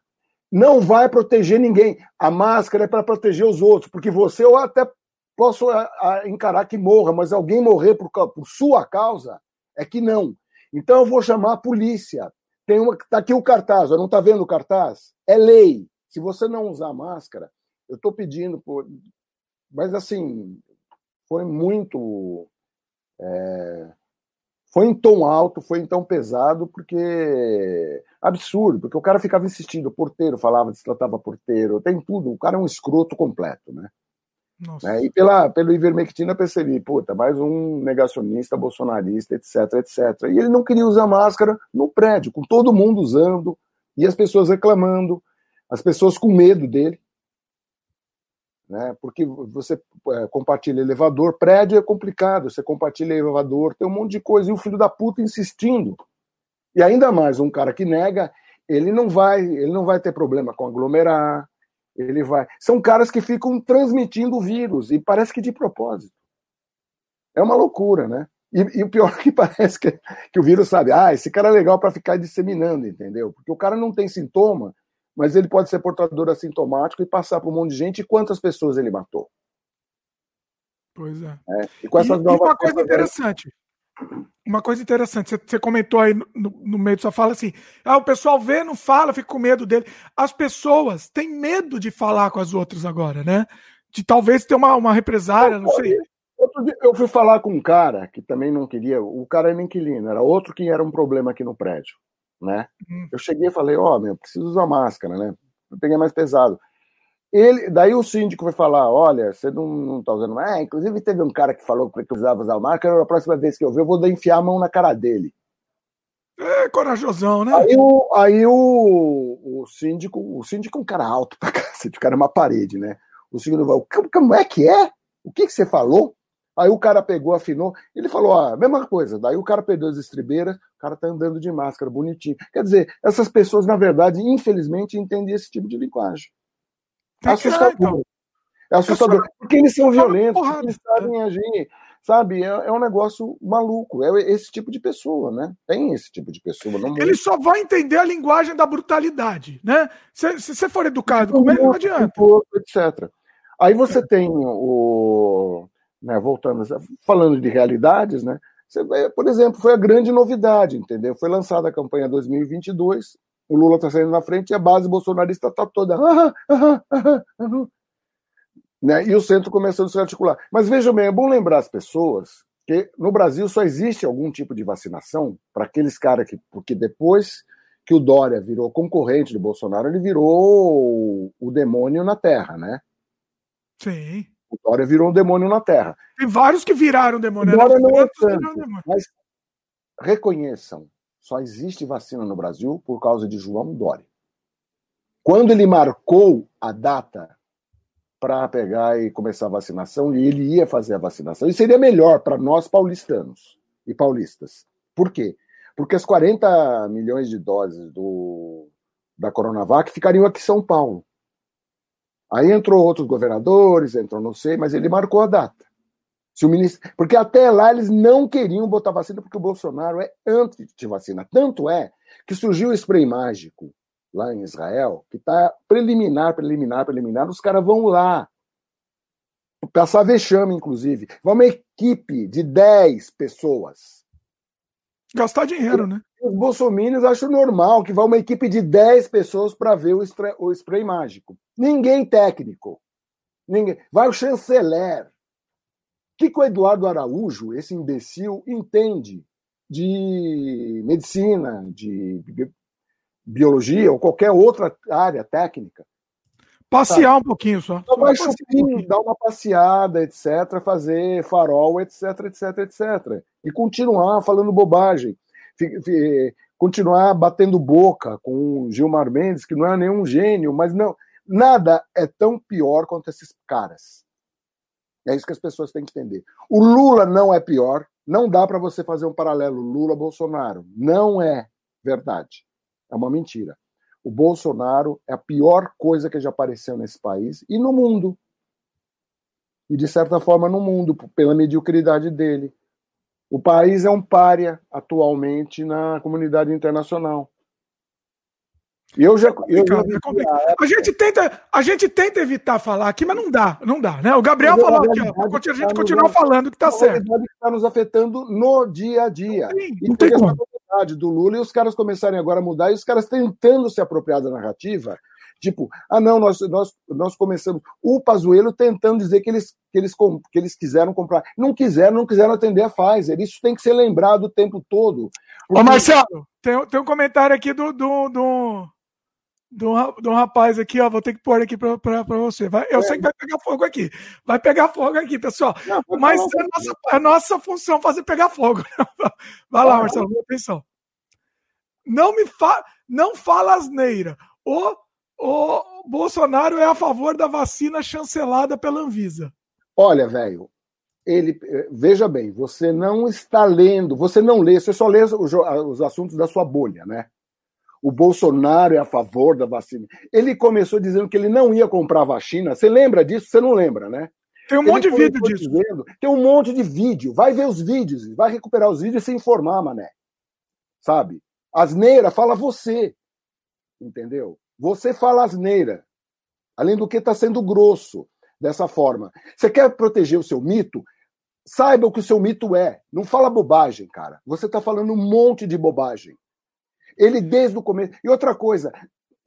não vai proteger ninguém. A máscara é para proteger os outros, porque você eu até posso encarar que morra, mas alguém morrer por, por sua causa é que não. Então eu vou chamar a polícia. Tem uma, tá aqui o cartaz, não está vendo o cartaz? É lei. Se você não usar máscara, eu estou pedindo por, mas assim foi muito é, foi em tom alto, foi em tom pesado, porque. Absurdo, porque o cara ficava insistindo, o porteiro falava, tratava porteiro, tem tudo, o cara é um escroto completo, né? Né? E pela, pelo ivermectina percebi, puta, mais um negacionista, bolsonarista, etc, etc. E ele não queria usar máscara no prédio, com todo mundo usando, e as pessoas reclamando, as pessoas com medo dele né? Porque você é, compartilha elevador, prédio é complicado, você compartilha elevador, tem um monte de coisa, e o filho da puta insistindo. E ainda mais, um cara que nega, ele não vai, ele não vai ter problema com aglomerar, ele vai. São caras que ficam transmitindo o vírus, e parece que de propósito. É uma loucura, né? E, e o pior é que parece que, que o vírus sabe, ah, esse cara é legal para ficar disseminando, entendeu? Porque o cara não tem sintoma, mas ele pode ser portador assintomático e passar para um monte de gente. E quantas pessoas ele matou? Pois é. é. E, com essas e, novas e uma coisa interessante. Uma coisa interessante, você, você comentou aí no, no, meio da sua fala assim: ah, o pessoal vê, não fala, fica com medo dele. As pessoas têm medo de falar com as outras agora, né? De talvez ter uma, uma represária, não sei. eu fui falar com um cara que também não queria, o cara era inquilino, era outro que era um problema aqui no prédio né? Uhum. Eu cheguei e falei, ó, oh, meu, preciso usar máscara, né? Eu peguei mais pesado. Ele, daí o síndico vai falar, olha, você não, não tá usando mais. É, inclusive teve um cara que falou que precisava usar máscara, a próxima vez que eu ver, eu vou enfiar a mão na cara dele. É, corajosão, né? Aí o, aí o, o síndico, o síndico é um cara alto pra cacete, o cara é uma parede, né? O síndico vai, como é que é? O que, que você falou? Aí o cara pegou, afinou, ele falou, ah, mesma coisa. Daí o cara perdeu as estribeiras, o cara tá andando de máscara, bonitinho. Quer dizer, essas pessoas, na verdade, infelizmente, entendem esse tipo de linguagem. É assustador. Então. É assustador. Porque eles são violentos, porque eles sabem agir. Sabe, é, é, um negócio maluco. É esse tipo de pessoa, né? Tem esse tipo de pessoa. Não ele só vai entender a linguagem da brutalidade, né? Se você for educado com ele, não adianta. Etc. Aí você tem o né, voltando, falando de realidades, né, por exemplo, foi a grande novidade, entendeu? Foi lançada a campanha 2022, o Lula está saindo na frente e a base bolsonarista está toda. Ah, ah, ah, né, e o centro começando a se articular. Mas vejam bem, é bom lembrar as pessoas que no Brasil só existe algum tipo de vacinação para aqueles caras que. Porque depois que o Dória virou concorrente do Bolsonaro, ele virou o, o demônio na Terra, né? Sim. O Dória virou um demônio na Terra. Tem vários que viraram demônio. O Dória não é tanto, mas reconheçam, só existe vacina no Brasil por causa de João Dória. Quando ele marcou a data para pegar e começar a vacinação, e ele ia fazer a vacinação, e seria melhor para nós paulistanos e paulistas. Por quê? Porque as 40 milhões de doses do, da Coronavac ficariam aqui em São Paulo. Aí entrou outros governadores, entrou não sei, mas ele marcou a data. Se o ministro, porque até lá eles não queriam botar vacina porque o Bolsonaro é anti de vacina. Tanto é que surgiu o spray mágico lá em Israel, que está preliminar, preliminar, preliminar. Os caras vão lá passar vexame, inclusive. Vai uma equipe de 10 pessoas. Gastar dinheiro, né? Os bolsominions acham normal que vá uma equipe de 10 pessoas para ver o spray, o spray mágico. Ninguém técnico. Ninguém. Vai o chanceler. que, que o Eduardo Araújo, esse imbecil, entende de medicina, de biologia ou qualquer outra área técnica? Passear tá. um pouquinho só. Então vai shopping, um dar uma passeada, etc., fazer farol, etc, etc, etc. E continuar falando bobagem. Continuar batendo boca com o Gilmar Mendes, que não é nenhum gênio, mas não. Nada é tão pior quanto esses caras. É isso que as pessoas têm que entender. O Lula não é pior. Não dá para você fazer um paralelo Lula-Bolsonaro. Não é verdade. É uma mentira. O Bolsonaro é a pior coisa que já apareceu nesse país e no mundo. E, de certa forma, no mundo, pela mediocridade dele. O país é um pária atualmente na comunidade internacional. E eu já, é eu já é a gente tenta, a gente tenta evitar falar aqui, mas não dá, não dá, né? O Gabriel mas falou aqui, ó, a gente tá continua falando que tá certo. que está nos afetando no dia a dia. Não tem, não tem como do Lula e os caras começarem agora a mudar e os caras tentando se apropriar da narrativa. Tipo, ah, não, nós, nós, nós começamos. O Pazuello tentando dizer que eles, que, eles, que eles quiseram comprar. Não quiseram, não quiseram atender a Pfizer. Isso tem que ser lembrado o tempo todo. Porque... Ô, Marcelo, tem, tem um comentário aqui do, do, do, do, do rapaz aqui, ó. Vou ter que pôr aqui para você. Vai, eu é. sei que vai pegar fogo aqui. Vai pegar fogo aqui, pessoal. Não, Mas é nossa, é nossa função fazer pegar fogo. Vai lá, Marcelo, atenção. Não me fa... não fala asneira. O, o Bolsonaro é a favor da vacina chancelada pela Anvisa. Olha, velho, ele veja bem, você não está lendo, você não lê, você só lê os, os assuntos da sua bolha, né? o Bolsonaro é a favor da vacina. Ele começou dizendo que ele não ia comprar vacina. Você lembra disso? Você não lembra, né? Tem um ele monte de vídeo disso. Dizendo, tem um monte de vídeo. Vai ver os vídeos, vai recuperar os vídeos e se informar, mané. Sabe? Asneira fala você. Entendeu? Você fala asneira. Além do que está sendo grosso dessa forma. Você quer proteger o seu mito? Saiba o que o seu mito é. Não fala bobagem, cara. Você está falando um monte de bobagem. Ele, desde o começo. E outra coisa,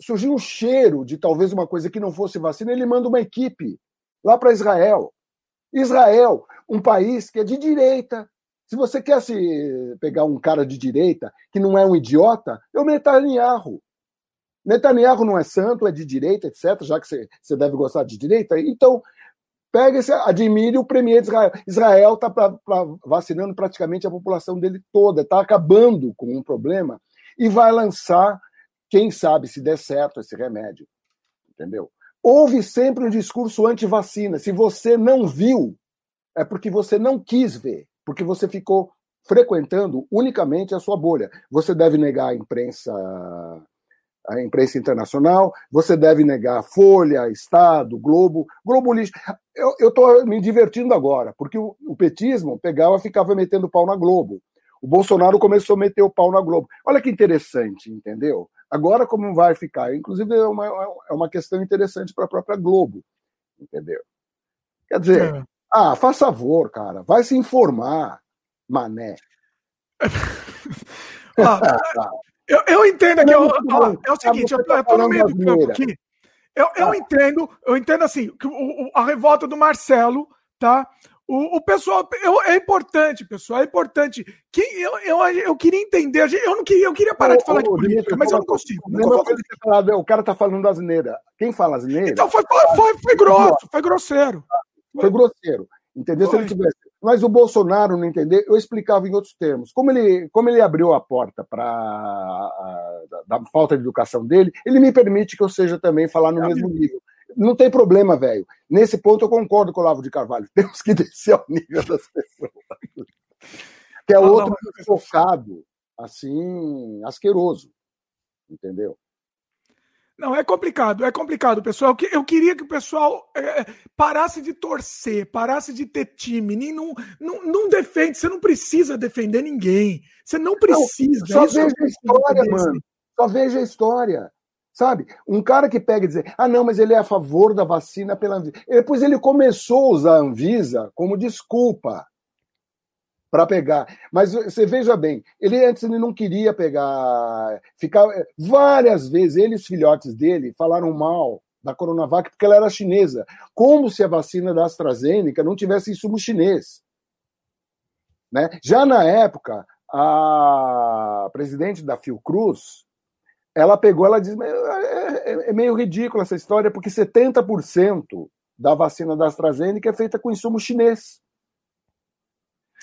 surgiu um cheiro de talvez uma coisa que não fosse vacina, ele manda uma equipe lá para Israel. Israel, um país que é de direita. Se você quer se pegar um cara de direita que não é um idiota, é o Netanyahu. Netanyahu não é santo, é de direita, etc., já que você, deve gostar de direita. Então, pega esse, admire o premier de Israel. Israel está vacinando praticamente a população dele toda, está acabando com um problema e vai lançar, quem sabe, se der certo esse remédio. Entendeu? Houve sempre um discurso anti-vacina. Se você não viu, é porque você não quis ver, porque você ficou frequentando unicamente a sua bolha. Você deve negar a imprensa a imprensa internacional, você deve negar Folha, Estado, Globo, Globo lixo. Eu estou me divertindo agora, porque o, o petismo pegava e ficava metendo pau na Globo. O Bolsonaro começou a meter o pau na Globo. Olha que interessante, entendeu? Agora, como vai ficar? Inclusive, é uma, é uma questão interessante para a própria Globo, entendeu? Quer dizer, é. ah, faz favor, cara, vai se informar, mané. ah, eu, eu entendo que eu, é o seguinte, eu, eu tô no meio do campo aqui. Eu, eu tá. entendo, eu entendo assim, que o, a revolta do Marcelo, tá? O, o pessoal eu, é importante, pessoal, é importante. Que eu, eu, eu queria entender, eu não queria, eu queria parar de falar de política, mas eu não consigo. Falado, o cara tá falando asneira. Quem fala asneira? Então foi, foi, foi, foi grosso, foi grosseiro. Foi grosseiro. Entendeu? Foi. Se ele tivesse. Mas o Bolsonaro não entender, eu explicava em outros termos. Como ele, como ele abriu a porta para a falta de educação dele, ele me permite que eu seja também falar no é mesmo nível não tem problema, velho. Nesse ponto eu concordo com o Lavo de Carvalho. Temos que descer ao nível das pessoas. Que é outro focado, assim, asqueroso. Entendeu? Não, é complicado, é complicado, pessoal. Eu queria que o pessoal é, parasse de torcer, parasse de ter time. Nem, não, não, não defende, você não precisa defender ninguém. Você não precisa. Não, só veja a história, mano. Só veja a história. Sabe? Um cara que pega e diz, ah, não, mas ele é a favor da vacina pela Anvisa. Depois ele começou a usar a Anvisa como desculpa para pegar. Mas você veja bem, ele antes ele não queria pegar, ficar várias vezes ele e os filhotes dele falaram mal da Coronavac porque ela era chinesa. Como se a vacina da AstraZeneca não tivesse insumo chinês. Né? Já na época, a presidente da Fiocruz, ela pegou, ela diz, é, é, é meio ridícula essa história, porque 70% da vacina da AstraZeneca é feita com insumo chinês.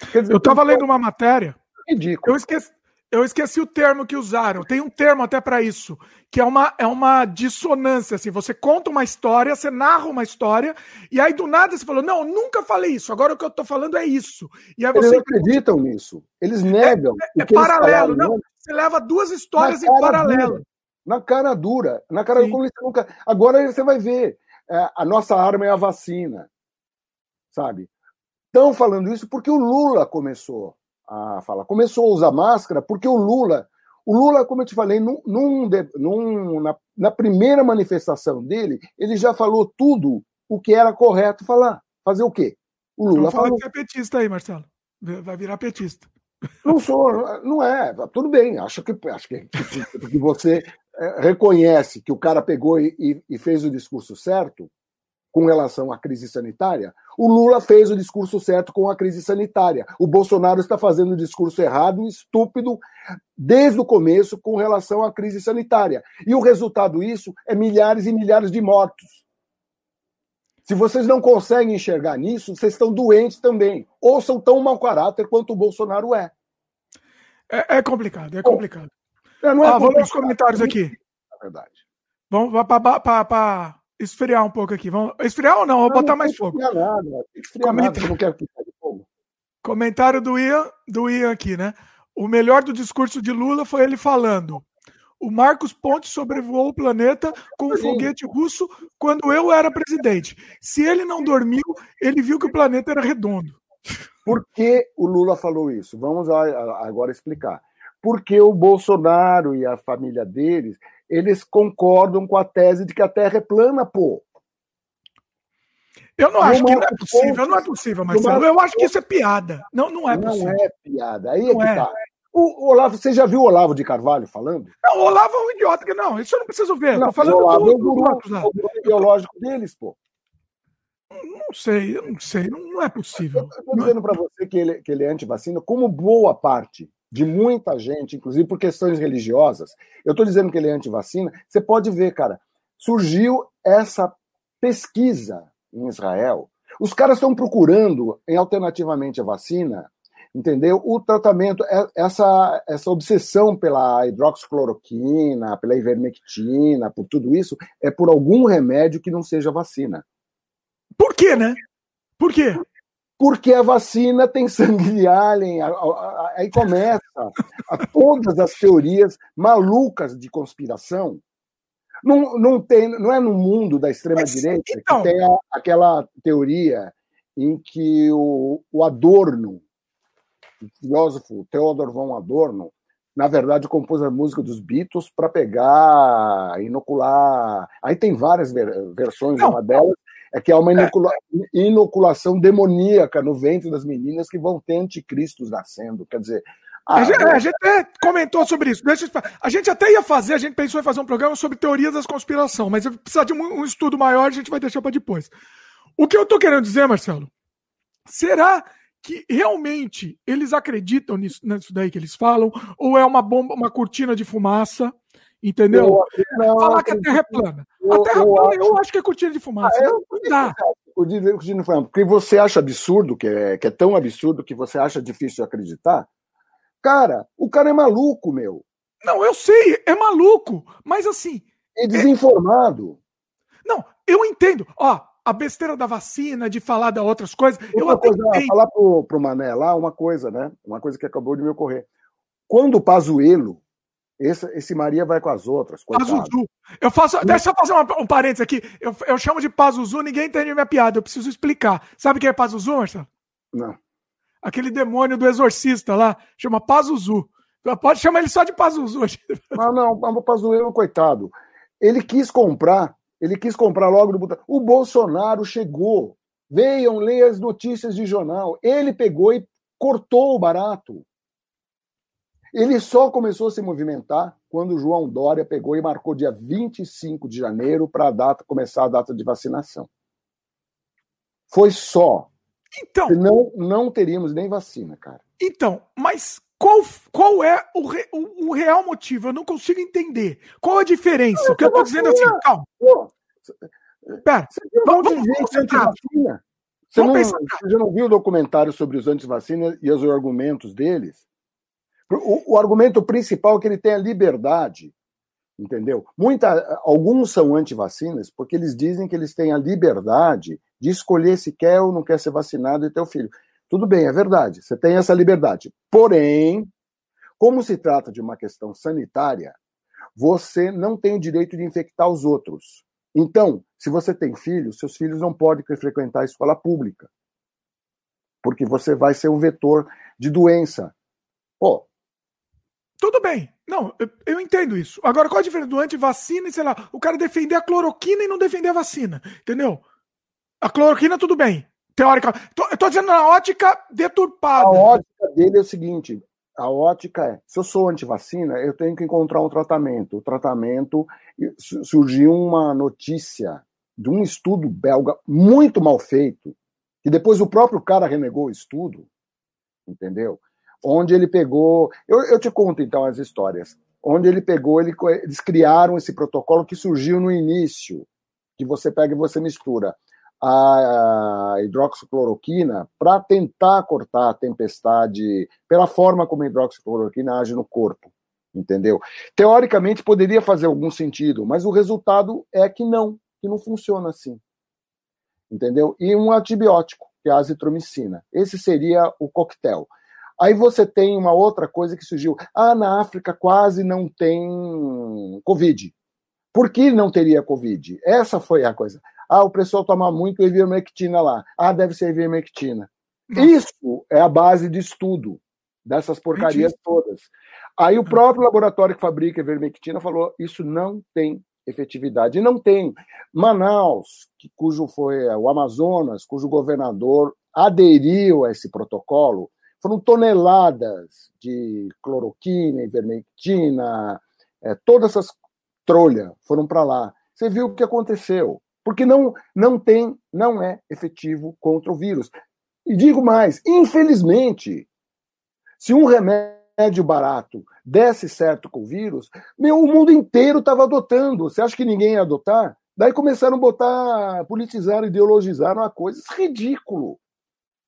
Dizer, eu estava lendo uma matéria. Ridículo. Eu esqueci, eu esqueci o termo que usaram. Tem um termo até para isso, que é uma, é uma dissonância. Assim, você conta uma história, você narra uma história, e aí do nada você falou: Não, nunca falei isso. Agora o que eu estou falando é isso. E aí você... Eles acreditam nisso. Eles negam. É, é, é paralelo. Não, você leva duas histórias em paralelo. Dura, na cara dura. Na cara dura. Nunca... Agora você vai ver. É, a nossa arma é a vacina. Sabe? Estão falando isso porque o Lula começou a falar. Começou a usar máscara porque o Lula, o Lula, como eu te falei, num, num, num, na, na primeira manifestação dele, ele já falou tudo o que era correto falar. Fazer o quê? O Lula não falou. que é petista aí, Marcelo. Vai virar petista. Não sou, não é. Tudo bem. Acho que, acho que, que, você é, reconhece que o cara pegou e, e fez o discurso certo com relação à crise sanitária, o Lula fez o discurso certo com a crise sanitária. O Bolsonaro está fazendo o discurso errado e estúpido desde o começo com relação à crise sanitária. E o resultado disso é milhares e milhares de mortos. Se vocês não conseguem enxergar nisso, vocês estão doentes também. Ou são tão mau caráter quanto o Bolsonaro é. É, é complicado, é complicado. Bom, é, é ah, vamos para os comentários aqui. Na verdade. Vamos para esfriar um pouco aqui. Vamos esfriar ou não? Vou não, botar não mais fogo. Nada, Comentário... Nada, fogo. Comentário do Ian, do Ian aqui, né? O melhor do discurso de Lula foi ele falando. O Marcos Pontes sobrevoou o planeta com um foguete russo quando eu era presidente. Se ele não dormiu, ele viu que o planeta era redondo. Por que o Lula falou isso? Vamos agora explicar. Porque o Bolsonaro e a família deles eles concordam com a tese de que a Terra é plana, pô. Eu não acho que não é possível, não é possível, Marcelo. Eu acho que isso é piada. Não, não é possível. Não é piada. Aí é que é. tá. O Olavo, você já viu o Olavo de Carvalho falando? Não, o Olavo é um idiota que não. Isso eu não preciso ver. Não, Tô falando o Olavo do, é o guru, o ideológico deles, pô. Não sei, eu não sei, não, não é possível. Eu estou dizendo para você que ele, que ele é anti-vacina, como boa parte de muita gente, inclusive por questões religiosas. Eu estou dizendo que ele é anti-vacina. Você pode ver, cara, surgiu essa pesquisa em Israel. Os caras estão procurando, em alternativamente à vacina, entendeu? O tratamento, é, essa, essa obsessão pela hidroxicloroquina, pela ivermectina, por tudo isso, é por algum remédio que não seja vacina. Por quê, né? Por quê? Porque a vacina tem sangue de alien. Aí começa a todas as teorias malucas de conspiração. Não, não, tem, não é no mundo da extrema-direita então... que tem a, aquela teoria em que o, o Adorno, o filósofo Theodor von Adorno, na verdade, compôs a música dos Beatles para pegar, inocular. Aí tem várias versões, não, uma delas é que há uma inocula... inoculação demoníaca no ventre das meninas que vão ter anticristos nascendo. Quer dizer. Ah, a, gente, a, gente, até comentou sobre isso. Deixa, a gente até ia fazer, a gente pensou em fazer um programa sobre teorias da conspiração, mas precisa de um, um estudo maior, a gente vai deixar para depois. O que eu estou querendo dizer, Marcelo, será que realmente eles acreditam nisso, nisso daí que eles falam, ou é uma bomba, uma cortina de fumaça? Entendeu? Falar que a Terra é plana. Eu, a Terra eu plana, acho... eu acho que é cortina de fumaça. Ah, não, não dá. Cortina de fumaça. Porque você acha absurdo, que é, que é tão absurdo que você acha difícil acreditar. Cara, o cara é maluco, meu. Não, eu sei, é maluco. Mas assim. É desinformado. É... Não, eu entendo. Ó, a besteira da vacina, de falar de outras coisas. Outra eu até coisa, falar pro, pro Mané lá uma coisa, né? Uma coisa que acabou de me ocorrer. Quando o Pazuelo esse, esse Maria vai com as outras. Pazuzu. Eu faço. Deixa eu fazer uma, um parênteses aqui. Eu, eu chamo de Pazuzu, ninguém entende minha piada. Eu preciso explicar. Sabe quem é Pazuzu, Marcelo? Não. Aquele demônio do exorcista lá, chama Pazuzu. Pode chamar ele só de Pazuzu. Não, não, o Pazuzu, coitado. Ele quis comprar, ele quis comprar logo no botão. O Bolsonaro chegou. Venham ler as notícias de jornal. Ele pegou e cortou o barato. Ele só começou a se movimentar quando o João Dória pegou e marcou dia 25 de janeiro para a data começar a data de vacinação. Foi só. Então, não, não teríamos nem vacina, cara. Então, mas qual, qual é o, re, o, o, real motivo? Eu não consigo entender. Qual a diferença? o que eu estou dizendo assim, calma. Pô, Pera, você vamos, vamos, vamos Você, não, você já não viu o documentário sobre os antivacinas e os argumentos deles? O, o, argumento principal é que ele tem a liberdade, entendeu? Muita, alguns são antivacinas porque eles dizem que eles têm a liberdade de escolher se quer ou não quer ser vacinado e ter o filho. Tudo bem, é verdade, você tem essa liberdade. Porém, como se trata de uma questão sanitária, você não tem o direito de infectar os outros. Então, se você tem filhos, seus filhos não podem frequentar a escola pública. Porque você vai ser um vetor de doença. Pô. Tudo bem. Não, eu, eu entendo isso. Agora, qual a diferença do antivacina e, sei lá, o cara defender a cloroquina e não defender a vacina? Entendeu? A cloroquina, tudo bem. Teórica. Tô, eu tô dizendo na ótica deturpada. A ótica dele é o seguinte: a ótica é, se eu sou antivacina, eu tenho que encontrar um tratamento. O tratamento surgiu uma notícia de um estudo belga muito mal feito, que depois o próprio cara renegou o estudo, entendeu? Onde ele pegou. Eu, eu te conto então as histórias. Onde ele pegou, ele, eles criaram esse protocolo que surgiu no início, que você pega e você mistura a hidroxicloroquina para tentar cortar a tempestade pela forma como a hidroxicloroquina age no corpo, entendeu? Teoricamente poderia fazer algum sentido, mas o resultado é que não, que não funciona assim, entendeu? E um antibiótico, que é a azitromicina. Esse seria o coquetel. Aí você tem uma outra coisa que surgiu. Ah, na África quase não tem Covid. Por que não teria Covid? Essa foi a coisa. Ah, o pessoal toma muito ivermectina lá. Ah, deve ser ivermectina. Isso é a base de estudo dessas porcarias todas. Aí o próprio laboratório que fabrica ivermectina falou: isso não tem efetividade. E não tem. Manaus, que, cujo foi o Amazonas, cujo governador aderiu a esse protocolo, foram toneladas de cloroquina, ivermectina, é, todas essas trolhas foram para lá. Você viu o que aconteceu porque não, não tem, não é efetivo contra o vírus. E digo mais, infelizmente, se um remédio barato desse certo com o vírus, meu, o mundo inteiro estava adotando. Você acha que ninguém ia adotar? Daí começaram a botar, politizar, ideologizar uma coisa. Isso é ridículo.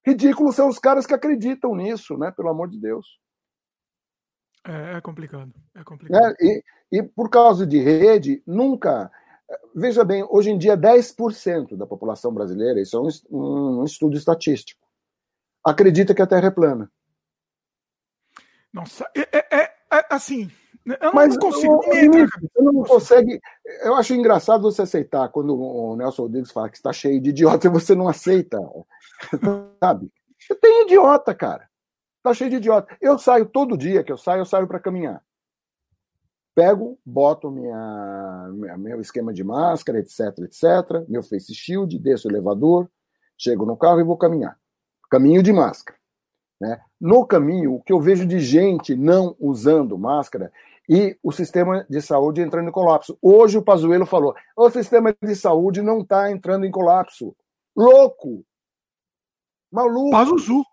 Ridículo são os caras que acreditam nisso, né? Pelo amor de Deus. É, é complicado. É complicado. É, e, e por causa de rede, nunca Veja bem, hoje em dia 10% da população brasileira, isso é um, um, estudo estatístico, acredita que a Terra é plana. Nossa, é, é, é, é assim, eu Mas não consigo. Eu, eu não consegue. Eu acho engraçado você aceitar quando o Nelson Rodrigues fala que está cheio de idiota e você não aceita. Sabe? Você tem idiota, cara. Está cheio de idiota. Eu saio todo dia que eu saio, eu saio para caminhar pego, boto minha, minha, meu esquema de máscara, etc, etc, meu face shield, desço o elevador, chego no carro e vou caminhar. Caminho de máscara. Né? No caminho, o que eu vejo de gente não usando máscara e o sistema de saúde entrando em colapso. Hoje o Pazuello falou: o sistema de saúde não está entrando em colapso. Louco! Maluco! Pazuzu.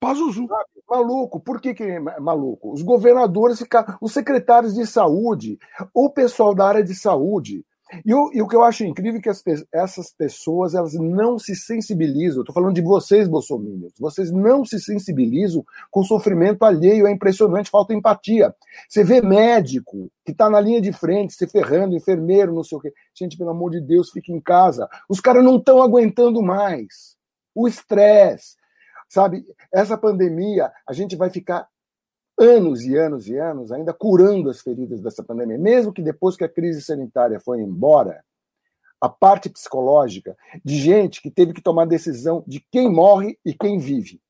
Pazuzu. Maluco, por que, que é maluco? Os governadores ficaram, os secretários de saúde, o pessoal da área de saúde. E o, e o que eu acho incrível é que as, essas pessoas elas não se sensibilizam. Estou falando de vocês, bolsominions. Vocês não se sensibilizam com o sofrimento alheio. É impressionante, falta empatia. Você vê médico que está na linha de frente, se ferrando, enfermeiro, não sei o quê. Gente, pelo amor de Deus, fique em casa. Os caras não estão aguentando mais. O estresse, Sabe, essa pandemia, a gente vai ficar anos e anos e anos ainda curando as feridas dessa pandemia, mesmo que depois que a crise sanitária foi embora, a parte psicológica de gente que teve que tomar decisão de quem morre e quem vive.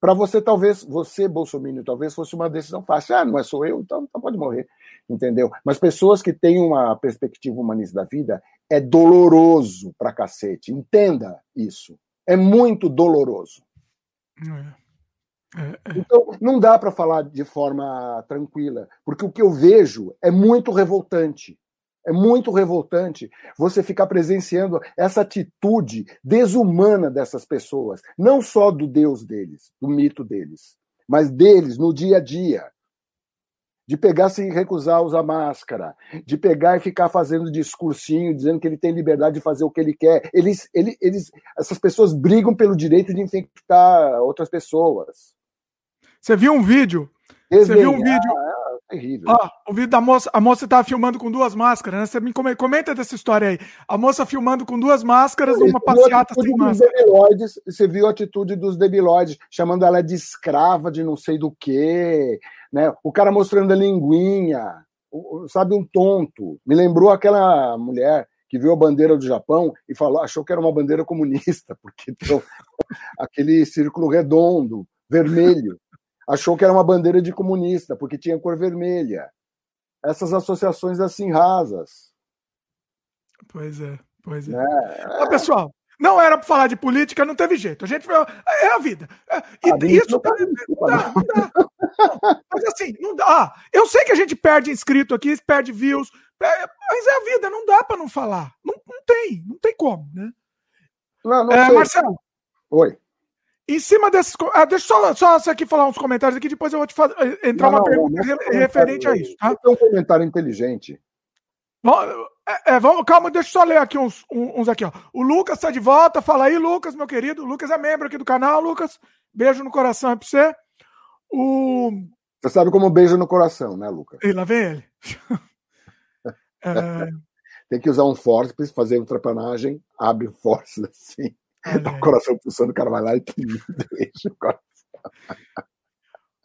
Para você, talvez, você, Bolsonaro, talvez fosse uma decisão fácil. Ah, não é sou eu, então, então pode morrer. Entendeu? Mas pessoas que têm uma perspectiva humanista da vida, é doloroso pra cacete. Entenda isso. É muito doloroso. É. É, é. Então, não dá para falar de forma tranquila, porque o que eu vejo é muito revoltante. É muito revoltante você ficar presenciando essa atitude desumana dessas pessoas, não só do Deus deles, do mito deles, mas deles no dia a dia. De pegar se recusar a usar máscara, de pegar e ficar fazendo discursinho, dizendo que ele tem liberdade de fazer o que ele quer. Eles, eles, eles, essas pessoas brigam pelo direito de infectar outras pessoas. Você viu um vídeo? Você viu um vídeo? Ah, é terrível. Ó, o vídeo da moça, a moça estava filmando com duas máscaras, né? Você me comenta dessa história aí. A moça filmando com duas máscaras numa passeata sem máscara. Debiloides, você viu a atitude dos debilóides, chamando ela de escrava de não sei do que, né? O cara mostrando a linguinha, sabe, um tonto. Me lembrou aquela mulher que viu a bandeira do Japão e falou, achou que era uma bandeira comunista, porque então, aquele círculo redondo, vermelho achou que era uma bandeira de comunista, porque tinha cor vermelha. Essas associações assim rasas. Pois é, pois é. é. Pessoal, não era para falar de política, não teve jeito. A gente é a vida. É, e, ah, isso não, tá, não dá. Mas assim, não dá. Ah, eu sei que a gente perde inscrito aqui, perde views, mas é a vida, não dá para não falar. Não, não tem, não tem como, né? Não, não é, Marcelo. Oi. Em cima desses. Ah, deixa só, só aqui falar uns comentários aqui, depois eu vou te fazer, eh, entrar não, uma não, pergunta não, referente a isso. Tá? um comentário inteligente. Bom, é, é, vamos, calma, deixa eu só ler aqui uns, uns aqui, ó. O Lucas está de volta. Fala aí, Lucas, meu querido. O Lucas é membro aqui do canal, Lucas. Beijo no coração é pra você. O... Você sabe como beijo no coração, né, Lucas? E lá vem ele. é... Tem que usar um force para fazer ultrapanagem, abre force assim. Tá o coração pulsando, o cara vai lá e deixa o coração.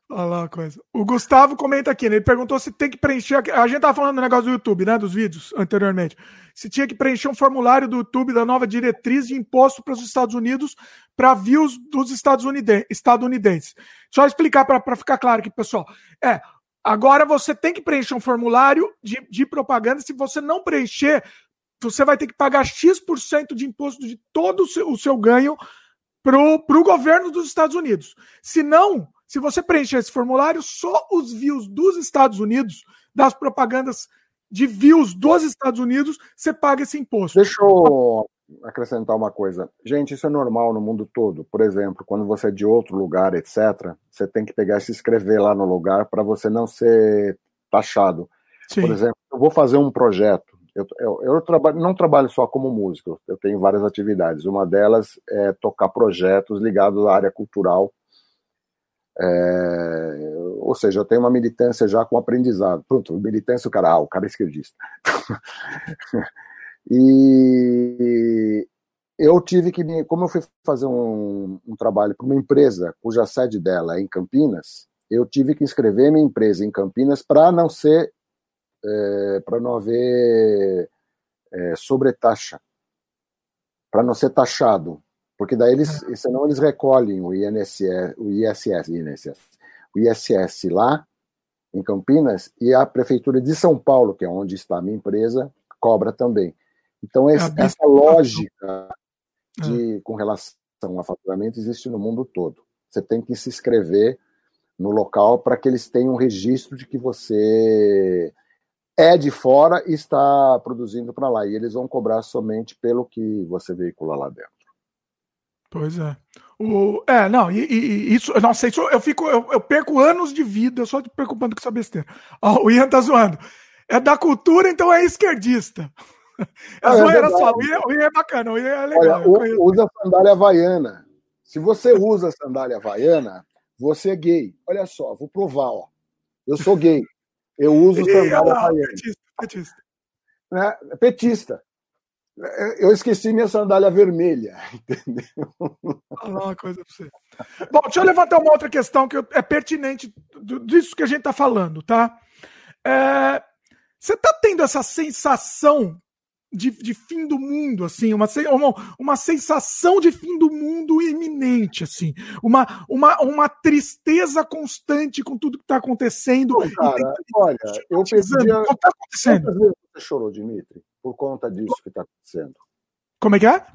Olha lá uma coisa. O Gustavo comenta aqui, né? ele perguntou se tem que preencher. A gente tava falando do negócio do YouTube, né? Dos vídeos anteriormente. Se tinha que preencher um formulário do YouTube da nova diretriz de imposto para os Estados Unidos para views dos Estados estadunidenses. Só explicar para ficar claro aqui, pessoal. É, agora você tem que preencher um formulário de, de propaganda. Se você não preencher, você vai ter que pagar X% de imposto de todo o seu, o seu ganho para o governo dos Estados Unidos. Se não, se você preencher esse formulário, só os views dos Estados Unidos, das propagandas de views dos Estados Unidos, você paga esse imposto. Deixa eu acrescentar uma coisa. Gente, isso é normal no mundo todo. Por exemplo, quando você é de outro lugar, etc., você tem que pegar e se inscrever lá no lugar para você não ser taxado. Sim. Por exemplo, eu vou fazer um projeto eu, eu, eu trabalho, não trabalho só como músico, eu tenho várias atividades. Uma delas é tocar projetos ligados à área cultural. É, ou seja, eu tenho uma militância já com aprendizado. Pronto, militância, o cara, ah, o cara é esquerdista. e eu tive que, como eu fui fazer um, um trabalho para uma empresa cuja sede dela é em Campinas, eu tive que inscrever minha empresa em Campinas para não ser é, para não haver é, sobretaxa, para não ser taxado, porque daí eles, é. senão eles recolhem o INSS, o ISS, INSS, o ISS lá em Campinas e a prefeitura de São Paulo, que é onde está a minha empresa, cobra também. Então esse, essa lógica de, com relação a faturamento existe no mundo todo. Você tem que se inscrever no local para que eles tenham um registro de que você é de fora e está produzindo para lá. E eles vão cobrar somente pelo que você veicula lá dentro. Pois é. O, é, não, e, e isso, nossa, isso eu fico, eu, eu, perco anos de vida só te preocupando com essa besteira. Ó, o Ian tá zoando. É da cultura, então é esquerdista. É ah, zoeira é só. O Ian, o Ian, é bacana, o Ian é legal. Olha, usa sandália havaiana. Se você usa sandália havaiana, você é gay. Olha só, vou provar, ó. Eu sou gay. Eu uso sandália havaiana. Petista, petista. Né? Petista. Eu esqueci minha sandália vermelha, entendeu? Falar uma coisa pra você. Bom, deixa eu levantar uma outra questão que é pertinente disso que a gente tá falando, tá? É, você tá tendo essa sensação de, de, fim do mundo, assim, uma, uma, uma sensação de fim do mundo iminente, assim, uma, uma, uma tristeza constante com tudo que está acontecendo. Cara, olha, eu perdi. O que está acontecendo? Quantas vezes você chorou, Dimitri, por conta disso que está acontecendo? Como é que é?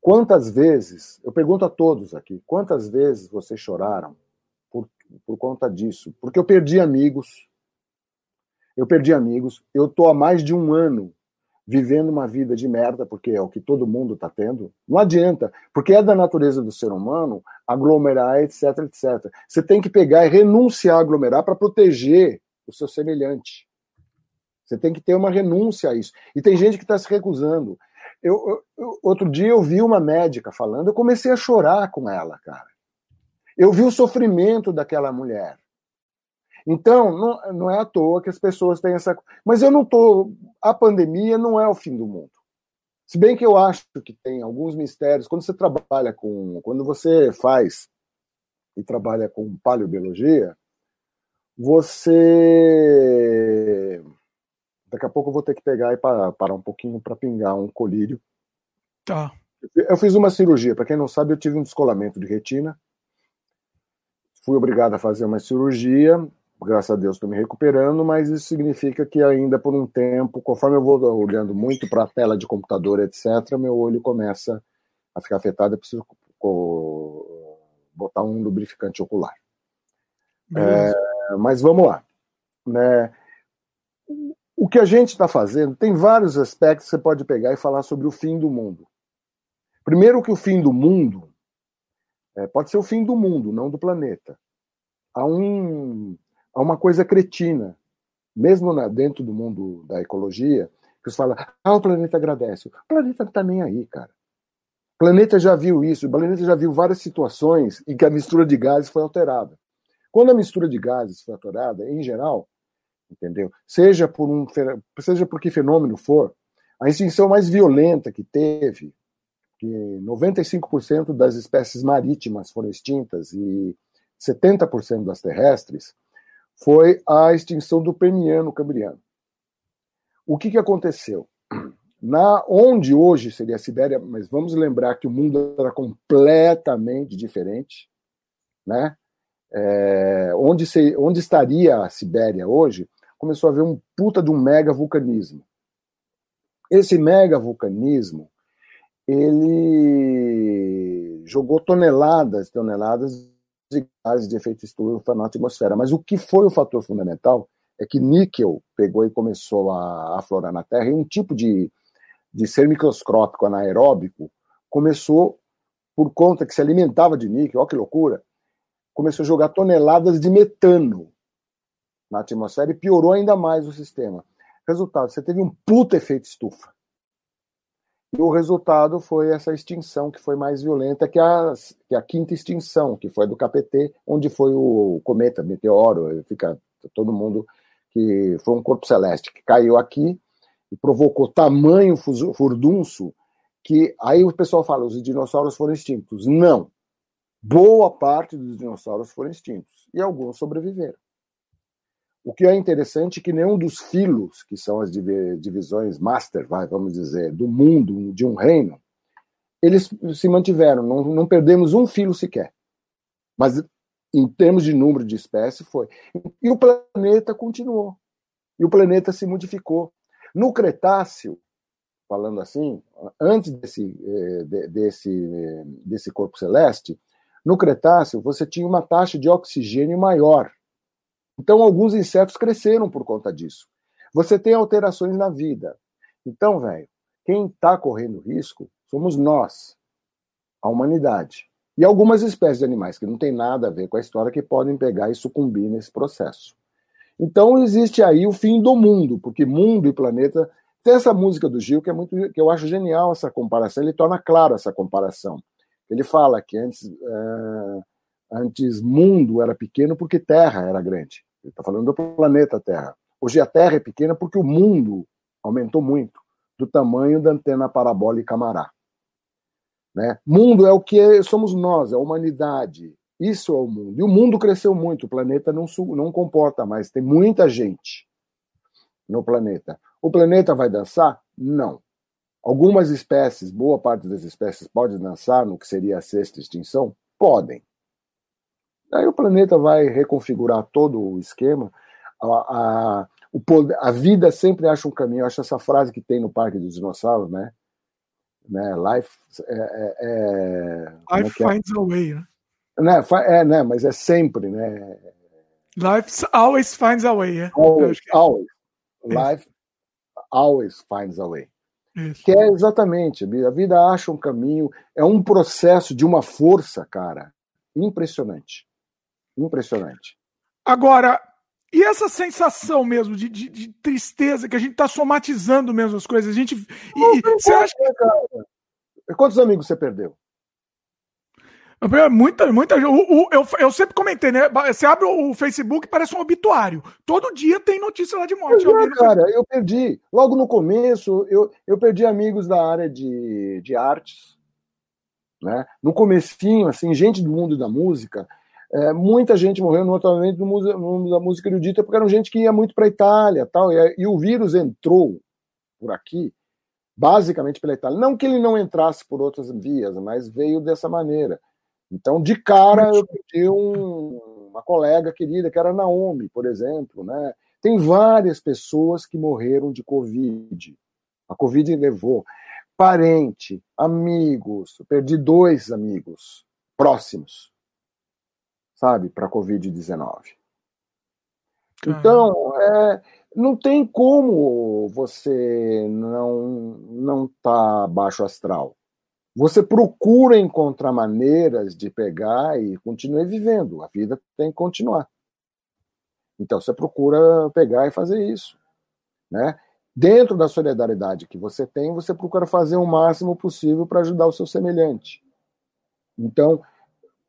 Quantas vezes, eu pergunto a todos aqui, quantas vezes vocês choraram por, por conta disso. Porque eu perdi amigos. Eu perdi amigos. Eu tô há mais de um ano vivendo uma vida de merda, porque é o que todo mundo está tendo. Não adianta, porque é da natureza do ser humano aglomerar, etc, etc. Você tem que pegar e renunciar a aglomerar para proteger o seu semelhante. Você tem que ter uma renúncia a isso. E tem gente que está se recusando. Eu, eu, outro dia eu vi uma médica falando, eu comecei a chorar com ela, cara. Eu vi o sofrimento daquela mulher. Então, não, não é à toa que as pessoas têm essa. Mas eu não estou. A pandemia não é o fim do mundo. Se bem que eu acho que tem alguns mistérios. Quando você trabalha com. Quando você faz e trabalha com paleobiologia, você. Daqui a pouco eu vou ter que pegar e parar, parar um pouquinho para pingar um colírio. Tá. Eu fiz uma cirurgia. Para quem não sabe, eu tive um descolamento de retina. Fui obrigado a fazer uma cirurgia graças a Deus estou me recuperando, mas isso significa que ainda por um tempo, conforme eu vou olhando muito para a tela de computador, etc., meu olho começa a ficar afetado, eu preciso botar um lubrificante ocular. É, mas vamos lá. Né? O que a gente está fazendo, tem vários aspectos que você pode pegar e falar sobre o fim do mundo. Primeiro que o fim do mundo é, pode ser o fim do mundo, não do planeta. Há um a uma coisa cretina, mesmo na, dentro do mundo da ecologia, que você fala, ah, o planeta agradece. O planeta não está nem aí, cara. O planeta já viu isso, o planeta já viu várias situações em que a mistura de gases foi alterada. Quando a mistura de gases foi alterada, em geral, entendeu? Seja por um seja por que fenômeno for, a extinção mais violenta que teve, que 95% das espécies marítimas foram extintas e 70% das terrestres, foi a extinção do Permiano Cambriano. O que, que aconteceu? Na onde hoje seria a Sibéria, mas vamos lembrar que o mundo era completamente diferente, né? É, onde, se, onde estaria a Sibéria hoje? Começou a haver um puta de um mega vulcanismo. Esse mega vulcanismo ele jogou toneladas, toneladas de gases de efeito estufa na atmosfera. Mas o que foi o fator fundamental é que níquel pegou e começou a aflorar na Terra e um tipo de, de ser microscópico anaeróbico começou, por conta que se alimentava de níquel, olha que loucura, começou a jogar toneladas de metano na atmosfera e piorou ainda mais o sistema. Resultado, você teve um puta efeito estufa. E o resultado foi essa extinção que foi mais violenta que a, que a quinta extinção, que foi do KPT, onde foi o cometa, meteoro, fica todo mundo que foi um corpo celeste que caiu aqui e provocou tamanho furdunço que aí o pessoal fala os dinossauros foram extintos. Não. Boa parte dos dinossauros foram extintos e alguns sobreviveram. O que é interessante é que nenhum dos filos, que são as divisões master, vamos dizer, do mundo, de um reino, eles se mantiveram, não, não perdemos um filo sequer. Mas em termos de número de espécies, foi. E o planeta continuou. E o planeta se modificou. No Cretáceo, falando assim, antes desse, eh, desse, eh, desse corpo celeste, no Cretáceo você tinha uma taxa de oxigênio maior então, alguns insetos cresceram por conta disso. Você tem alterações na vida. Então, velho, quem está correndo risco somos nós, a humanidade. E algumas espécies de animais que não tem nada a ver com a história que podem pegar e sucumbir nesse processo. Então existe aí o fim do mundo, porque mundo e planeta tem essa música do Gil que é muito que eu acho genial essa comparação, ele torna claro essa comparação. Ele fala que antes é, Antes, mundo era pequeno porque terra era grande. Ele está falando do planeta Terra. Hoje a Terra é pequena porque o mundo aumentou muito do tamanho da antena parabólica Mará. Né? Mundo é o que somos nós, é a humanidade. Isso é o mundo. E o mundo cresceu muito, o planeta não, não comporta mais, tem muita gente no planeta. O planeta vai dançar? Não. Algumas espécies, boa parte das espécies, podem dançar no que seria a sexta extinção? Podem. Aí o planeta vai reconfigurar todo o esquema. A, a, o poder, a vida sempre acha um caminho. Eu acho essa frase que tem no Parque dos Dinossauros, né? né? Life. É, é, é Life é, é? finds a way, né? Né, é, né, mas é sempre, né? Life always finds a way, é? Always, always. Life always finds a way. Isso. Que é exatamente, a vida acha um caminho, é um processo de uma força, cara, impressionante. Impressionante. Agora, e essa sensação mesmo de, de, de tristeza que a gente está somatizando mesmo as coisas? A gente. E, você acha que. Quantos amigos você perdeu? Muita, muita o, o, eu, eu sempre comentei, né? Você abre o Facebook parece um obituário. Todo dia tem notícia lá de morte. É, cara, eu perdi. Logo no começo, eu, eu perdi amigos da área de, de artes. Né? No comecinho, assim, gente do mundo da música, é, muita gente morreu notoriamente no mundo da música erudita, porque era gente que ia muito para a Itália tal, e, e o vírus entrou por aqui basicamente pela Itália. Não que ele não entrasse por outras vias, mas veio dessa maneira. Então, de cara, eu perdi um, uma colega querida, que era Naomi, por exemplo. Né? Tem várias pessoas que morreram de Covid. A Covid levou parente, amigos. Perdi dois amigos próximos, sabe, para a Covid-19. Então, é, não tem como você não não tá baixo astral. Você procura encontrar maneiras de pegar e continuar vivendo. A vida tem que continuar. Então você procura pegar e fazer isso, né? Dentro da solidariedade que você tem, você procura fazer o máximo possível para ajudar o seu semelhante. Então,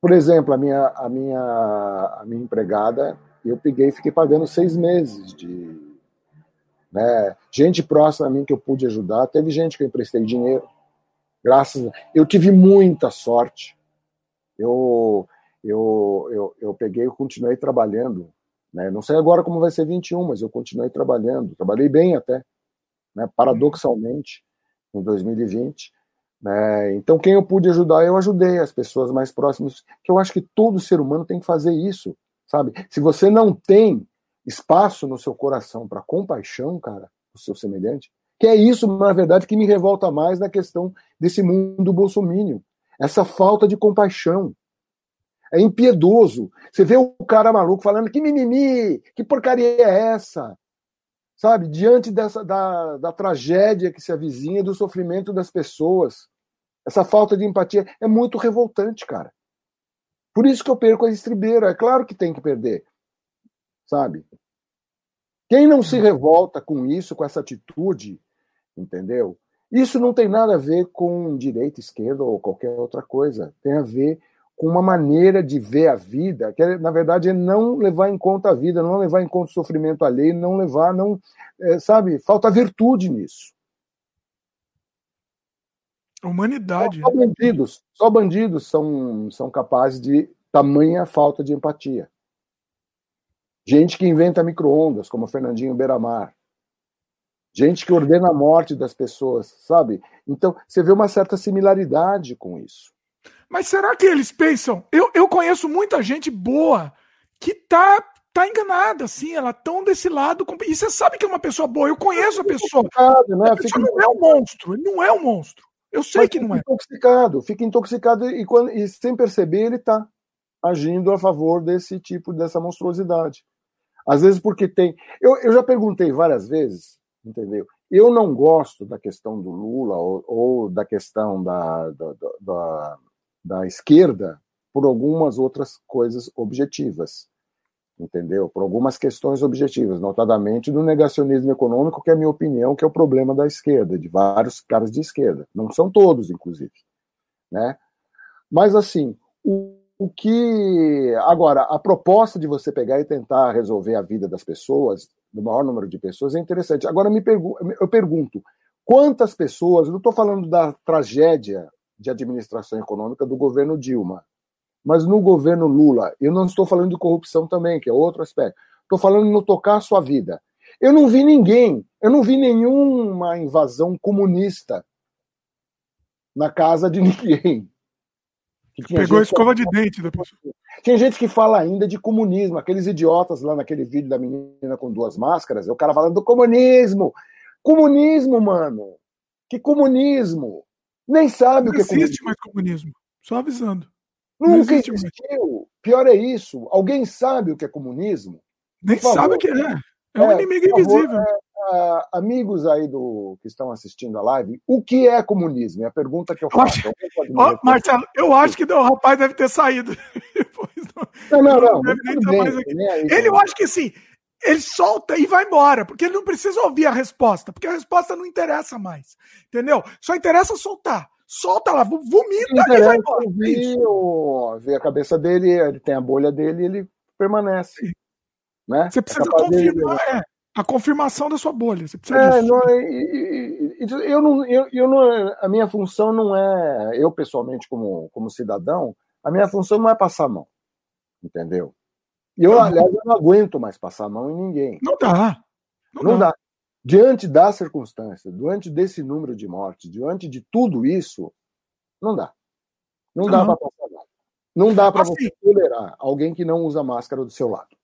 por exemplo, a minha, a minha, a minha empregada, eu peguei e fiquei pagando seis meses de. Né, gente próxima a mim que eu pude ajudar, teve gente que eu emprestei dinheiro. Graças a... Eu tive muita sorte. Eu, eu, eu, eu peguei e continuei trabalhando. Né? Não sei agora como vai ser 21, mas eu continuei trabalhando. Trabalhei bem até, né? paradoxalmente, em 2020. Né? Então, quem eu pude ajudar, eu ajudei as pessoas mais próximas. Que eu acho que todo ser humano tem que fazer isso, sabe? Se você não tem espaço no seu coração para compaixão, cara, o seu semelhante, que é isso, na verdade, que me revolta mais na questão desse mundo bolsomínio. Essa falta de compaixão. É impiedoso. Você vê o cara maluco falando que mimimi, que porcaria é essa? Sabe, diante dessa da, da tragédia que se avizinha, do sofrimento das pessoas, essa falta de empatia é muito revoltante, cara. Por isso que eu perco a estribeira. É claro que tem que perder. Sabe? Quem não se revolta com isso, com essa atitude, entendeu? Isso não tem nada a ver com direita, esquerda ou qualquer outra coisa. Tem a ver com uma maneira de ver a vida, que na verdade é não levar em conta a vida, não levar em conta o sofrimento alheio, não levar, não, é, sabe, falta virtude nisso. Humanidade. Só, só né? bandidos, só bandidos são, são capazes de tamanha falta de empatia. Gente que inventa micro-ondas, como Fernandinho Beiramar, gente que ordena a morte das pessoas, sabe? Então, você vê uma certa similaridade com isso. Mas será que eles pensam? Eu, eu conheço muita gente boa que tá, tá enganada, assim, ela tão desse lado. E você sabe que é uma pessoa boa, eu conheço a pessoa. Né? A pessoa não é um monstro, ele não é um monstro. Eu sei Mas que não é. Intoxicado, fica intoxicado e, quando, e sem perceber ele tá agindo a favor desse tipo, dessa monstruosidade. Às vezes porque tem. Eu, eu já perguntei várias vezes entendeu? Eu não gosto da questão do Lula ou, ou da questão da, da, da, da, esquerda por algumas outras coisas objetivas, entendeu? Por algumas questões objetivas, notadamente do negacionismo econômico, que é a minha opinião, que é o problema da esquerda, de vários caras de esquerda. Não são todos, inclusive, né? Mas assim, o o que. Agora, a proposta de você pegar e tentar resolver a vida das pessoas, do maior número de pessoas, é interessante. Agora, me pergu eu pergunto: quantas pessoas, não estou falando da tragédia de administração econômica do governo Dilma, mas no governo Lula, eu não estou falando de corrupção também, que é outro aspecto. Estou falando no tocar a sua vida. Eu não vi ninguém, eu não vi nenhuma invasão comunista na casa de ninguém. Pegou escova de dente depois. Tinha gente que fala ainda de comunismo, aqueles idiotas lá naquele vídeo da menina com duas máscaras, o cara falando do comunismo. Comunismo, mano. Que comunismo? Nem sabe Não o que é comunismo. existe mais comunismo. Só avisando. Nunca existiu. Pior é isso. Alguém sabe o que é comunismo? Nem sabe o que é. É um é, inimigo invisível. É, uh, amigos aí do que estão assistindo a live, o que é comunismo? É a pergunta que eu faço. Eu Marcelo, eu acho que o rapaz deve ter saído. não, não, não. não bem, ele, eu acho que sim. Ele solta e vai embora, porque ele não precisa ouvir a resposta, porque a resposta não interessa mais. Entendeu? Só interessa soltar. Solta lá, vomita e vai embora. Ver, ver a cabeça dele, ele tem a bolha dele e ele permanece. Né? Você precisa é confirmar, é a confirmação da sua bolha. Você precisa é. Não, eu não, eu, eu não, a minha função não é, eu pessoalmente como, como cidadão, a minha função não é passar a mão, entendeu? E eu, aliás, eu não aguento mais passar a mão em ninguém. Não dá. Não, não dá. dá. Diante da circunstância, diante desse número de mortes, diante de tudo isso, não dá. Não dá para passar nada. Não dá para assim, você tolerar alguém que não usa máscara do seu lado.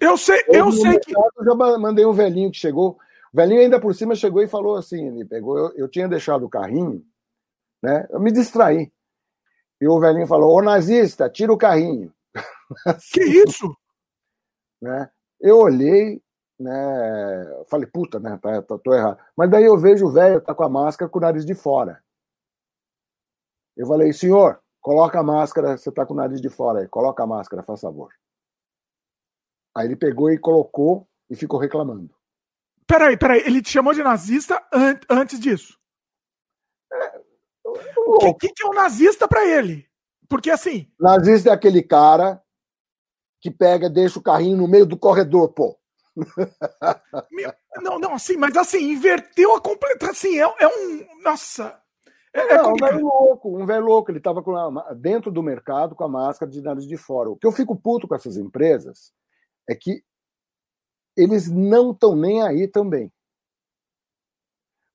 Eu sei, eu, eu sei que. Eu já mandei um velhinho que chegou. O velhinho ainda por cima chegou e falou assim: ele pegou, eu, eu tinha deixado o carrinho, né? Eu me distraí. E o velhinho falou: Ô nazista, tira o carrinho. Que isso? Né? Eu olhei, né? Falei, puta, né? Tá, tô, tô errado. Mas daí eu vejo o velho tá com a máscara com o nariz de fora. Eu falei, senhor, coloca a máscara, você tá com o nariz de fora aí, coloca a máscara, faz favor. Aí ele pegou e colocou e ficou reclamando. Peraí, peraí, ele te chamou de nazista an antes disso? É, o que, que, que é um nazista para ele? Porque assim. Nazista é aquele cara que pega, deixa o carrinho no meio do corredor, pô. não, não, assim, mas assim, inverteu a completa. Assim, é, é um. Nossa. É, é um velho louco, um velho louco. Ele estava dentro do mercado com a máscara de nariz de fora. O que eu fico puto com essas empresas é que eles não estão nem aí também.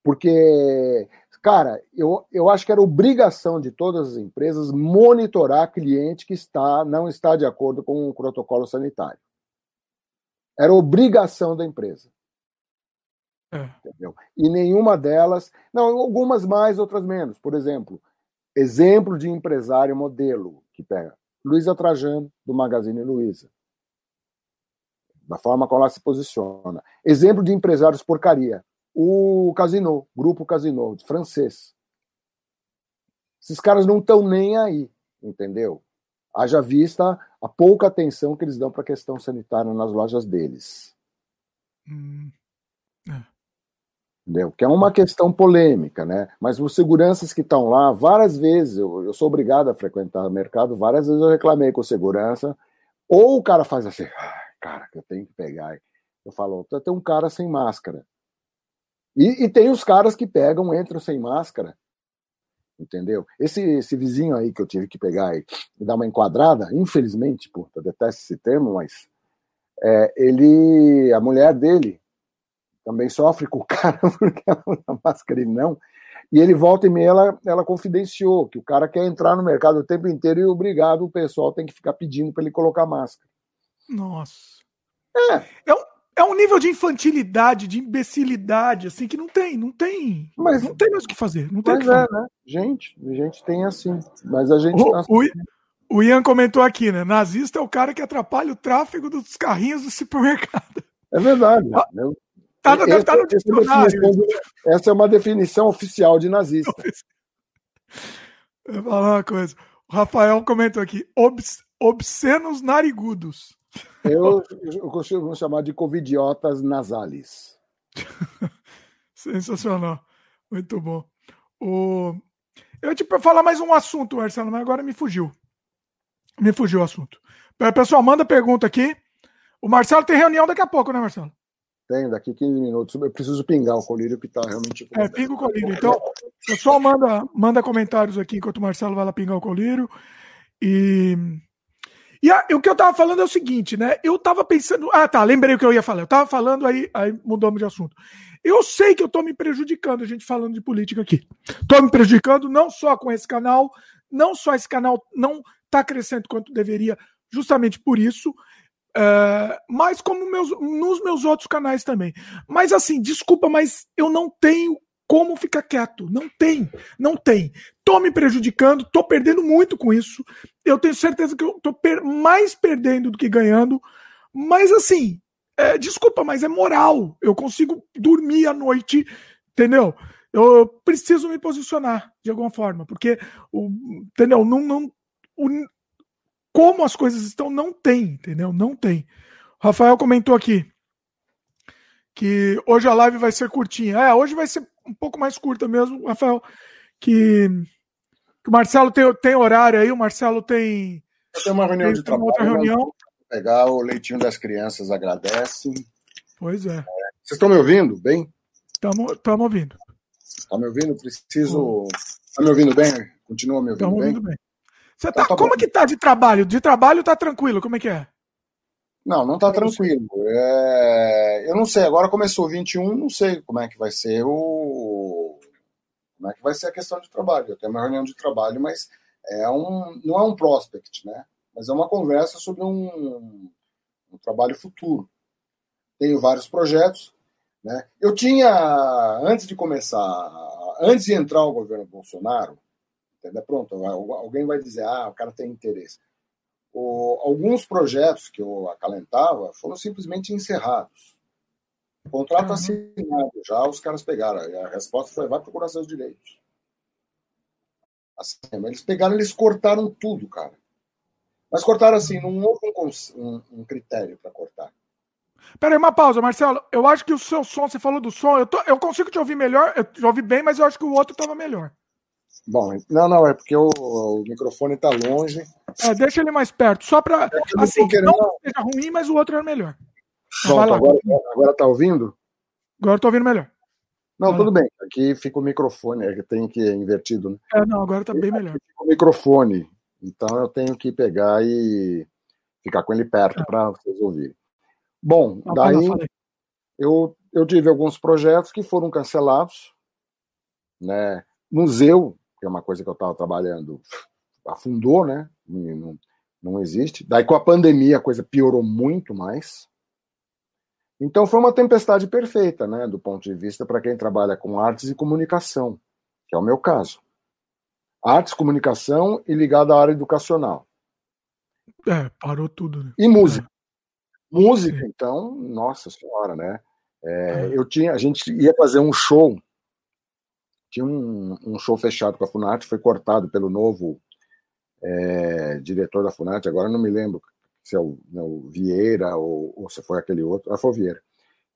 Porque, cara, eu, eu acho que era obrigação de todas as empresas monitorar cliente que está não está de acordo com o protocolo sanitário. Era obrigação da empresa. É. Entendeu? E nenhuma delas, não, algumas mais, outras menos. Por exemplo, exemplo de empresário modelo que pega Luísa Trajano, do Magazine Luiza da forma como ela se posiciona. Exemplo de empresários porcaria. O Casino, Grupo Casino, francês. Esses caras não estão nem aí, entendeu? Haja vista a pouca atenção que eles dão para a questão sanitária nas lojas deles. Hum. É. Entendeu? Que é uma questão polêmica, né? Mas os seguranças que estão lá, várias vezes, eu, eu sou obrigado a frequentar o mercado, várias vezes eu reclamei com segurança, ou o cara faz assim, cara, que eu tenho que pegar. Eu falo, tem um cara sem máscara. E, e, tem os caras que pegam, entram sem máscara. Entendeu? Esse, esse vizinho aí que eu tive que pegar e, e dar uma enquadrada, infelizmente, puta, eu detesto esse termo, mas é, ele, a mulher dele também sofre com o cara porque ela usa máscara e não. E ele volta e meia, ela, ela confidenciou que o cara quer entrar no mercado o tempo inteiro e obrigado, o pessoal tem que ficar pedindo para ele colocar máscara. Nossa. É. É um, é um nível de infantilidade, de imbecilidade, assim, que não tem, não tem. Mas, não tem mais o que fazer. Não tem mas é, né? Gente, a gente tem assim. Mas a gente. O, tá... o, o Ian comentou aqui, né? Nazista é o cara que atrapalha o tráfego dos carrinhos do supermercado. É verdade. Ah, eu, tá, deve estar no dicionário. Essa é uma definição oficial de nazista. Eu vou falar uma coisa. O Rafael comentou aqui: obs, obscenos narigudos. Eu, eu costumo chamar de covidiotas nasales. Sensacional. Muito bom. O... Eu te falar mais um assunto, Marcelo, mas agora me fugiu. Me fugiu o assunto. Pessoal, manda pergunta aqui. O Marcelo tem reunião daqui a pouco, né, Marcelo? Tenho, daqui 15 minutos. Eu preciso pingar o colírio que está realmente. É, pinga o colírio. Então, pessoal, manda, manda comentários aqui enquanto o Marcelo vai lá pingar o colírio. E e a, o que eu tava falando é o seguinte, né? Eu tava pensando. Ah, tá, lembrei o que eu ia falar. Eu tava falando, aí, aí mudamos de assunto. Eu sei que eu tô me prejudicando, a gente falando de política aqui. Tô me prejudicando não só com esse canal, não só esse canal não tá crescendo quanto deveria, justamente por isso, uh, mas como meus, nos meus outros canais também. Mas assim, desculpa, mas eu não tenho como ficar quieto. Não tem, não tem. Tô me prejudicando, tô perdendo muito com isso. Eu tenho certeza que eu tô per mais perdendo do que ganhando. Mas assim, é, desculpa, mas é moral. Eu consigo dormir à noite, entendeu? Eu preciso me posicionar de alguma forma, porque, o, entendeu? Não, não, o, como as coisas estão, não tem, entendeu? Não tem. O Rafael comentou aqui que hoje a live vai ser curtinha. É, hoje vai ser um pouco mais curta mesmo, Rafael. Que, que o Marcelo tem, tem horário aí, o Marcelo tem. Tem uma reunião tem, de trabalho. Outra reunião. Pegar o leitinho das crianças, agradece. Pois é. é. Vocês estão me ouvindo bem? Estamos ouvindo. Está me ouvindo? Preciso. Está me ouvindo bem? Continua me ouvindo Tamo bem? Ouvindo bem. Você tá, tá, tá como bom. que tá de trabalho? De trabalho tá tranquilo? Como é que é? Não, não tá tranquilo. É... Eu não sei, agora começou 21, não sei como é que vai ser o. Como é que vai ser a questão de trabalho. Eu tenho uma reunião de trabalho, mas é um... não é um prospect, né? Mas é uma conversa sobre um, um trabalho futuro. Tenho vários projetos, né? Eu tinha, antes de começar, antes de entrar o governo Bolsonaro, entendeu? pronto, alguém vai dizer, ah, o cara tem interesse. O, alguns projetos que eu acalentava foram simplesmente encerrados. Contrato uhum. assinado, já os caras pegaram. A resposta foi: vai procurar seus direitos. Assim, eles pegaram, eles cortaram tudo, cara. Mas cortaram assim, não houve um, um, um critério para cortar. Peraí, uma pausa, Marcelo. Eu acho que o seu som, você falou do som, eu, tô, eu consigo te ouvir melhor, eu te ouvi bem, mas eu acho que o outro estava melhor. Bom, não, não, é porque o, o microfone está longe. É, deixa ele mais perto, só para. É assim, querendo... não seja ruim, mas o outro é melhor. Pronto, agora, agora tá ouvindo? Agora estou ouvindo melhor. Não, tudo bem. Aqui fica o microfone, é que tem que ir invertido, né? É, não, agora está bem melhor. Fica o microfone. Então eu tenho que pegar e ficar com ele perto é. para vocês ouvirem. Bom, não, daí eu, eu tive alguns projetos que foram cancelados, né? Museu, que é uma coisa que eu estava trabalhando, afundou, né? Não, não existe. Daí com a pandemia a coisa piorou muito mais. Então foi uma tempestade perfeita, né, do ponto de vista para quem trabalha com artes e comunicação, que é o meu caso. Artes, comunicação e ligado à área educacional. É, parou tudo. Né? E música. É. Música, Sim. então, nossa senhora, né? É, é. Eu tinha, a gente ia fazer um show, tinha um, um show fechado com a Funarte, foi cortado pelo novo é, diretor da Funarte, agora não me lembro se é o, né, o Vieira ou, ou, se foi aquele outro, ah, foi o Vieira.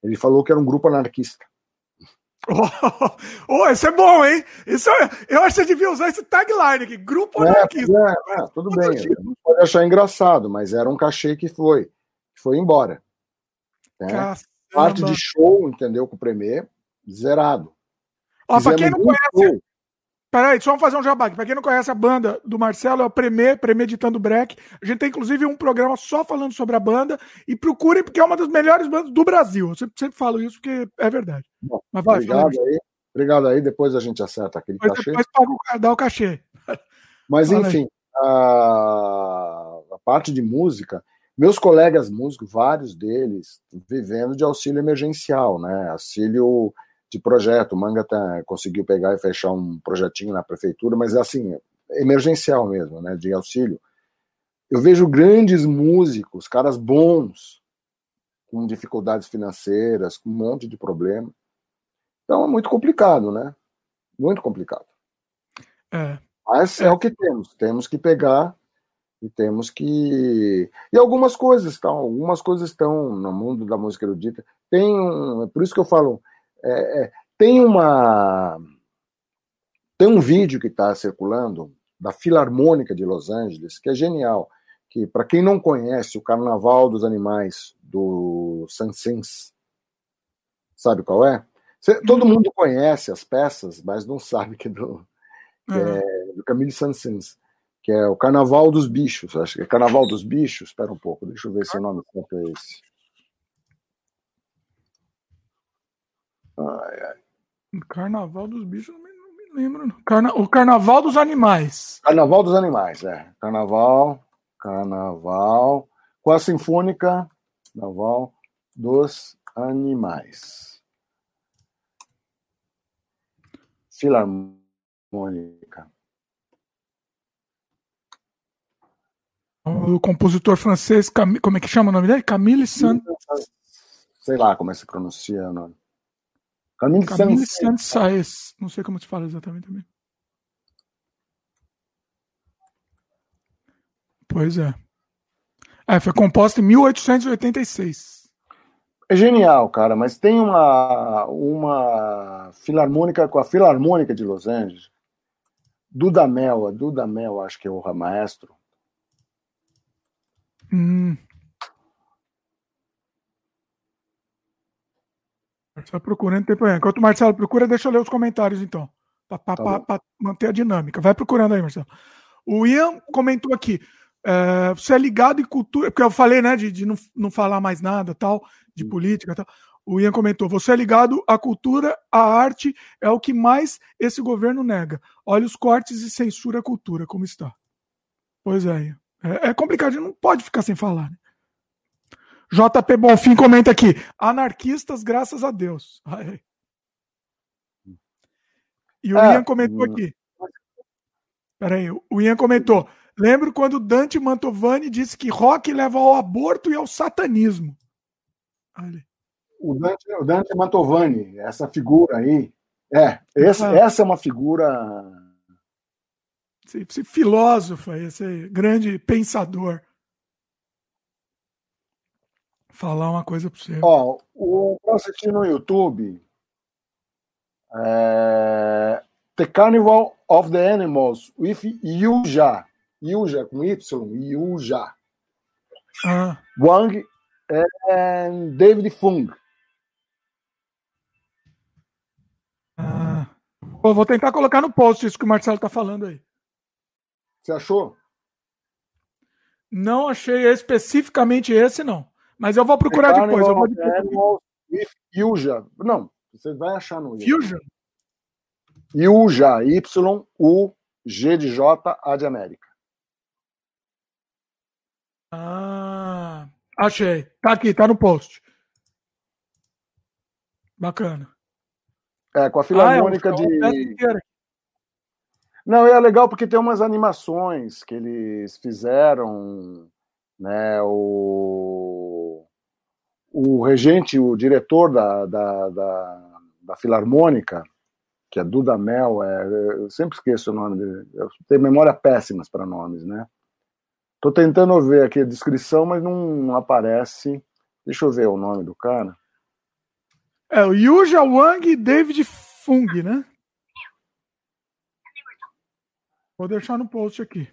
Ele falou que era um grupo anarquista. Oh, oh, isso é bom, hein? Isso é, eu acho que você devia usar esse tagline aqui, grupo é, anarquista. É, é, tudo bem, pode achar engraçado, mas era um cachê que foi foi embora. Né? Parte de show, entendeu? Com o Premier, zerado. Ó, pra quem não conhece. Show. Peraí, só vamos fazer um jabá aqui. Pra quem não conhece a banda do Marcelo, é o Premier, Premeditando Break. A gente tem inclusive um programa só falando sobre a banda. E procurem, porque é uma das melhores bandas do Brasil. Eu sempre, sempre falo isso porque é verdade. Bom, Mas vai, obrigado aí. Obrigado aí, depois a gente acerta aquele depois, cachê. Depois paga, dá o cachê. Mas enfim, a... a parte de música, meus colegas músicos, vários deles, vivendo de auxílio emergencial, né? Auxílio de projeto. O Manga tá, conseguiu pegar e fechar um projetinho na prefeitura, mas assim, emergencial mesmo, né? De auxílio. Eu vejo grandes músicos, caras bons, com dificuldades financeiras, com um monte de problema. Então é muito complicado, né? Muito complicado. É. Mas é, é o que temos. Temos que pegar e temos que e algumas coisas estão algumas coisas estão no mundo da música erudita tem um, é por isso que eu falo é, é, tem uma tem um vídeo que está circulando da Filarmônica de Los Angeles que é genial que para quem não conhece o Carnaval dos Animais do Sansins sabe qual é Cê, todo mundo conhece as peças mas não sabe que é do que é do Camille Sansins que é o Carnaval dos Bichos. Acho que é Carnaval dos Bichos. Espera um pouco, deixa eu ver se o nome certo é esse. Ai, ai. Carnaval dos Bichos, não me, não me lembro. Carna... O Carnaval dos Animais. Carnaval dos Animais, é. Carnaval, Carnaval, com a Sinfônica, Carnaval dos Animais. Filarmônica. O compositor francês, como é que chama o nome dele? Camille Saint. Sei lá como é que se pronuncia o nome. Camille, Camille Saint-Saëns. Não sei como se fala exatamente também. Pois é. É, foi composta em 1886. É genial, cara, mas tem uma, uma filarmônica com a Filarmônica de Los Angeles. Dudamel, a Dudamel, acho que é o maestro. Hum. Marcelo procurando tempo. Enquanto o Marcelo procura, deixa eu ler os comentários então. Para tá manter a dinâmica. Vai procurando aí, Marcelo. O Ian comentou aqui. É, você é ligado em cultura, porque eu falei, né, de, de não, não falar mais nada, tal, de política, tal. O Ian comentou: você é ligado à cultura, à arte, é o que mais esse governo nega. Olha os cortes e censura a cultura, como está. Pois é, Ian. É, é complicado, a gente não pode ficar sem falar. Né? JP Bonfim comenta aqui: anarquistas, graças a Deus. Ai. E o é, Ian comentou aqui. Peraí, o Ian comentou: Lembro quando Dante Mantovani disse que rock leva ao aborto e ao satanismo. Olha. O Dante, o Dante Mantovani, essa figura aí, é, esse, ah. essa é uma figura. Esse, esse filósofo, esse grande pensador. Falar uma coisa para você. Ó, o pra assistir no YouTube, é, The Carnival of the Animals with Yuja. Yuja, com Y, Yuja. Ah. Wang e David Fung. Ah. Pô, vou tentar colocar no post isso que o Marcelo tá falando aí. Você achou? Não achei especificamente esse, não. Mas eu vou procurar depois. Eu vou Yuja. Não, você vai achar no Fusion? Yuja, Y-U-G de J, A de América. Ah, achei. Tá aqui, tá no post. Bacana. É, com a Filarmônica ah, é, de. Não, é legal porque tem umas animações que eles fizeram, né? O, o regente, o diretor da, da, da, da Filarmônica, que é Duda Mel, é, eu sempre esqueço o nome dele. Eu tenho memória péssimas para nomes, né? Tô tentando ver aqui a descrição, mas não aparece. Deixa eu ver o nome do cara. É o Yuja Wang David Fung, né? Vou deixar no post aqui.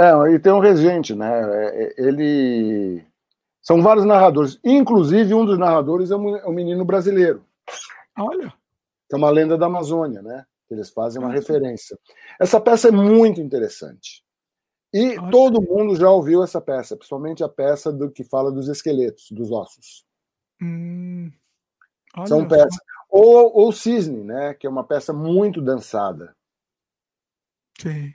É, e tem um regente, né? É, é, ele. São vários narradores. Inclusive, um dos narradores é um é menino brasileiro. Olha. É uma lenda da Amazônia, né? Eles fazem uma referência. Essa peça é muito interessante. E Olha. todo mundo já ouviu essa peça, principalmente a peça do que fala dos esqueletos, dos ossos. Hum. São peças. Ou, ou Cisne, né? Que é uma peça muito dançada. Sim.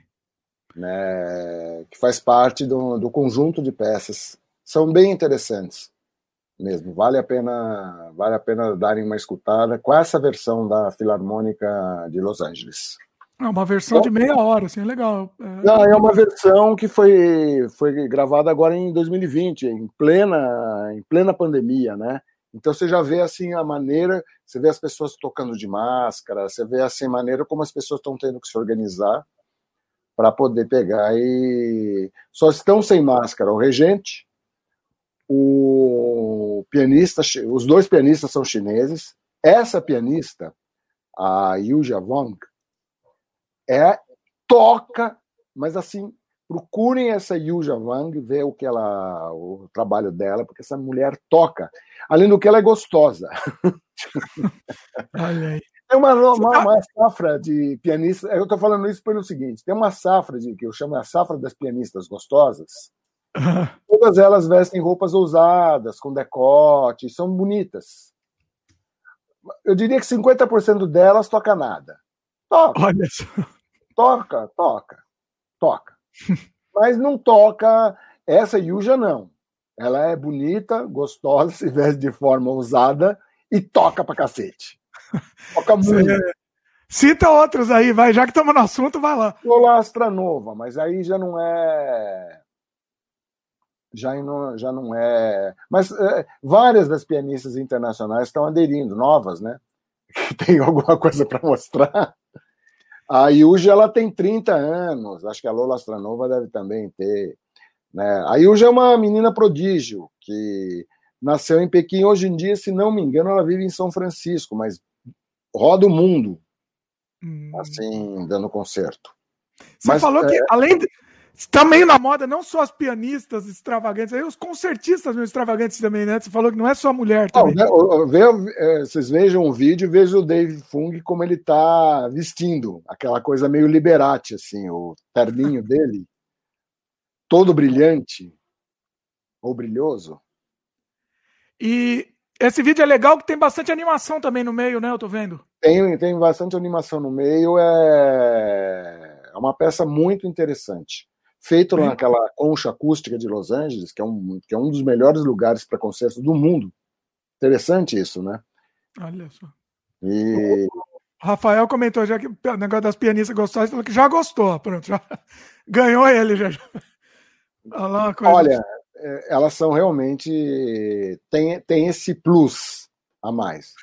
Né, que faz parte do, do conjunto de peças. São bem interessantes mesmo. Vale a pena, vale a pena darem uma escutada com essa versão da Filarmônica de Los Angeles. É uma versão de meia hora, assim, é legal. É... Não, é uma versão que foi, foi gravada agora em 2020, em plena, em plena pandemia, né? Então você já vê assim a maneira, você vê as pessoas tocando de máscara, você vê assim a maneira como as pessoas estão tendo que se organizar para poder pegar e só estão sem máscara o regente, o pianista, os dois pianistas são chineses. Essa pianista, a Yu Wang, é toca, mas assim, procurem essa Yu Wang, ver o que ela, o trabalho dela, porque essa mulher toca. Além do que ela é gostosa. Olha aí. Tem uma, uma, uma, safra de pianistas. Eu estou falando isso pelo seguinte: tem uma safra de que eu chamo a safra das pianistas gostosas. Todas elas vestem roupas ousadas, com decote, são bonitas. Eu diria que 50% delas toca nada. Toca. Olha só. Toca, toca, toca. Mas não toca. Essa Yuja não. Ela é bonita, gostosa, se veste de forma ousada e toca pra cacete. Toca muito. Você... Cita outros aí, vai, já que estamos no assunto, vai lá. Lola Astranova, mas aí já não é. Já não, já não é. Mas é, várias das pianistas internacionais estão aderindo, novas, né? Que tem alguma coisa para mostrar. A Yuji, ela tem 30 anos, acho que a Lola Astranova deve também ter. Né? A Yuji é uma menina prodígio, que nasceu em Pequim. Hoje em dia, se não me engano, ela vive em São Francisco, mas roda o mundo, hum. assim, dando concerto. Você mas, falou é... que, além de, também na moda, não só as pianistas extravagantes, aí os concertistas meio extravagantes também, né? Você falou que não é só mulher também. Não, né, é, vocês vejam o vídeo e vejam o Dave Fung como ele tá vestindo, aquela coisa meio liberate, assim, o terninho dele, todo brilhante, ou brilhoso. E esse vídeo é legal que tem bastante animação também no meio, né? Eu tô vendo. Tem, tem bastante animação no meio, é, é uma peça muito interessante feito Sim. naquela concha acústica de Los Angeles, que é um, que é um dos melhores lugares para concertos do mundo. Interessante isso, né? Olha só. E... O Rafael comentou já que o negócio das pianistas gostosas, falou que já gostou, pronto, já ganhou ele já. Olha, é, elas são realmente tem, tem esse plus a mais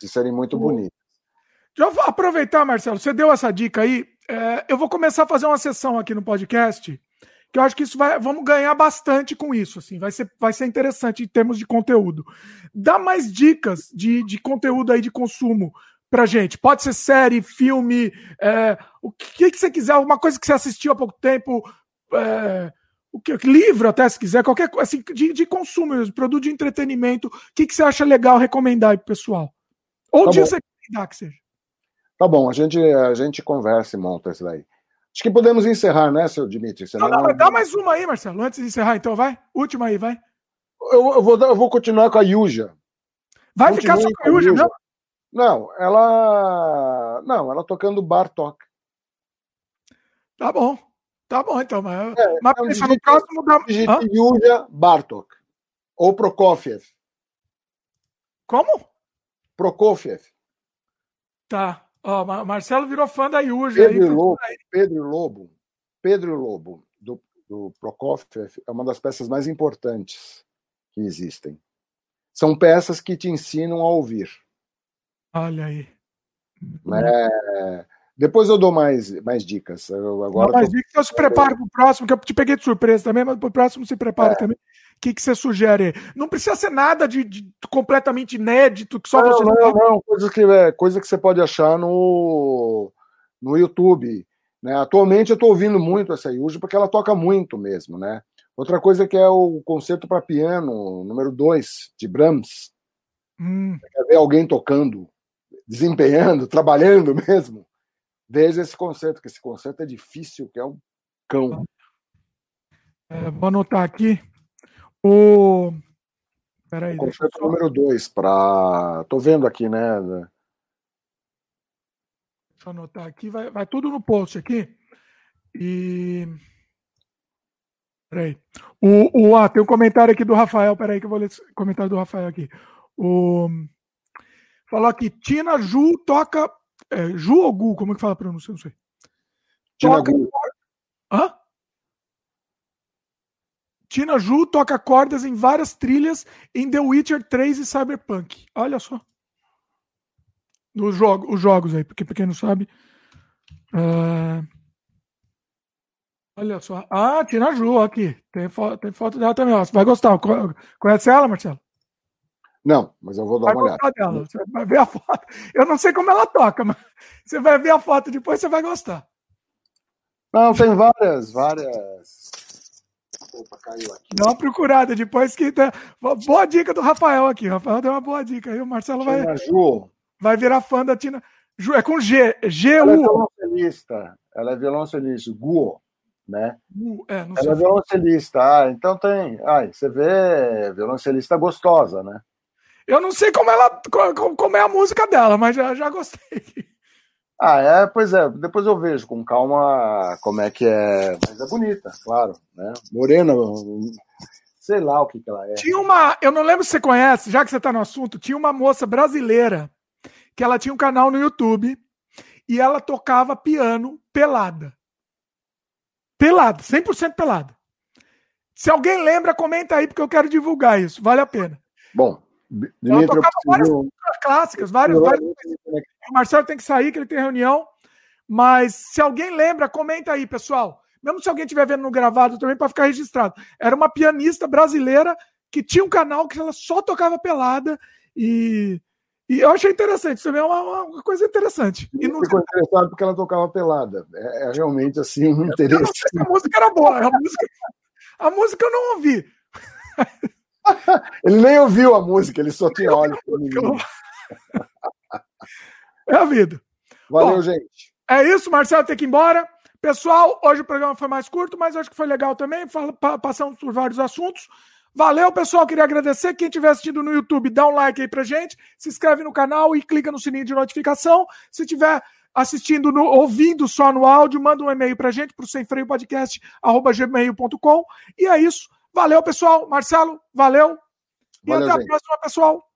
de serem muito bonitas. Já vou aproveitar, Marcelo, você deu essa dica aí. É, eu vou começar a fazer uma sessão aqui no podcast, que eu acho que isso vai, vamos ganhar bastante com isso, assim, vai ser, vai ser interessante em termos de conteúdo. Dá mais dicas de, de conteúdo aí de consumo pra gente. Pode ser série, filme, é, o que, que você quiser, alguma coisa que você assistiu há pouco tempo, é, o que, livro até se quiser, qualquer coisa assim, de, de consumo, produto de entretenimento, o que, que você acha legal recomendar aí pro pessoal? Ou tá de você recomendar que seja. Tá bom, a gente, a gente conversa e monta isso daí. Acho que podemos encerrar, né, seu Dimitri? Não, não, não... Dá mais uma aí, Marcelo, antes de encerrar, então, vai. Última aí, vai. Eu, eu vou, eu vou continuar com a Yuja. Vai Continue ficar só com a Yuja, não? Não, ela. Não, ela tocando Bartok. Tá bom. Tá bom, então. Mas, é, mas é pensa no próximo da. Yuja Bartok. Ou Prokofiev. Como? Prokofiev. Tá. Ó, Marcelo virou fã da Yuja. Pedro, aí, Lobo, Pedro Lobo, Pedro Lobo, do, do Prokofiev, é uma das peças mais importantes que existem. São peças que te ensinam a ouvir. Olha aí. É, depois eu dou mais, mais dicas. Eu, agora mais tô... dicas, eu se preparo para o próximo, que eu te peguei de surpresa também, mas para o próximo se prepara é. também que, que você sugere? Não precisa ser nada de, de completamente inédito, que só não, você. Não, não, não, coisa que, é, coisa que você pode achar no, no YouTube. Né? Atualmente eu estou ouvindo muito essa Yuji porque ela toca muito mesmo. Né? Outra coisa que é o concerto para piano, número 2, de Brahms. Hum. Quer ver alguém tocando, desempenhando, trabalhando mesmo? Veja esse concerto, que esse concerto é difícil, que é um cão. É, vou anotar aqui. O. Peraí. Só... número 2 para. Tô vendo aqui, né? Deixa eu anotar aqui. Vai, vai tudo no post aqui. E. Peraí. O, o, ah, tem um comentário aqui do Rafael. Peraí, que eu vou ler esse comentário do Rafael aqui. O. Falou aqui, Tina Ju toca. É, Ju ou Gu? Como é que fala a pronúncia? Não sei. Tina toca... Gu. Hã? Tina Ju toca cordas em várias trilhas em The Witcher 3 e Cyberpunk. Olha só. Nos jogo, os jogos aí, porque pra quem não sabe. Uh... Olha só. Ah, Tina Ju, aqui. Tem, fo tem foto dela também. Ó. Você vai gostar. Conhece ela, Marcelo? Não, mas eu vou dar vai uma olhada. Dela. Você vai ver a foto. Eu não sei como ela toca, mas você vai ver a foto depois você vai gostar. Não, tem várias, várias Opa, caiu aqui. Dá uma procurada depois que. Tá... Boa dica do Rafael aqui. O Rafael deu uma boa dica aí. O Marcelo vai. Ju. Vai virar fã da Tina. Ju, é com G. G-U. Ela é violoncelista. Ela é violoncelista. Guo. Né? é, Ela é violoncelista. Ah, então tem. Ai, você vê violoncelista gostosa, né? Eu não sei como ela como é a música dela, mas já, já gostei. Ah, é, pois é, depois eu vejo com calma como é que é. Mas é bonita, claro, né? Morena, sei lá o que, que ela é. Tinha uma, eu não lembro se você conhece, já que você está no assunto, tinha uma moça brasileira que ela tinha um canal no YouTube e ela tocava piano pelada. Pelada, 100% pelada. Se alguém lembra, comenta aí, porque eu quero divulgar isso. Vale a pena. Bom, ela tocava várias clássicas, vários, vários. O Marcelo tem que sair, que ele tem reunião. Mas se alguém lembra, comenta aí, pessoal. Mesmo se alguém estiver vendo no gravado também, para ficar registrado. Era uma pianista brasileira que tinha um canal que ela só tocava pelada e, e eu achei interessante. Isso também é uma, uma coisa interessante. E não ficou interessado porque ela tocava pelada. É, é realmente assim um interesse. a música era boa. A música, a música eu não ouvi. ele nem ouviu a música, ele só tinha olhos. É a vida. Valeu, Bom, gente. É isso, Marcelo tem que ir embora. Pessoal, hoje o programa foi mais curto, mas acho que foi legal também. Passamos por vários assuntos. Valeu, pessoal. Queria agradecer. Quem estiver assistindo no YouTube, dá um like aí pra gente, se inscreve no canal e clica no sininho de notificação. Se tiver assistindo, no, ouvindo só no áudio, manda um e-mail pra gente pro semfreiopodcast.gmail.com. E é isso. Valeu, pessoal. Marcelo, valeu. E valeu, até a próxima, pessoal.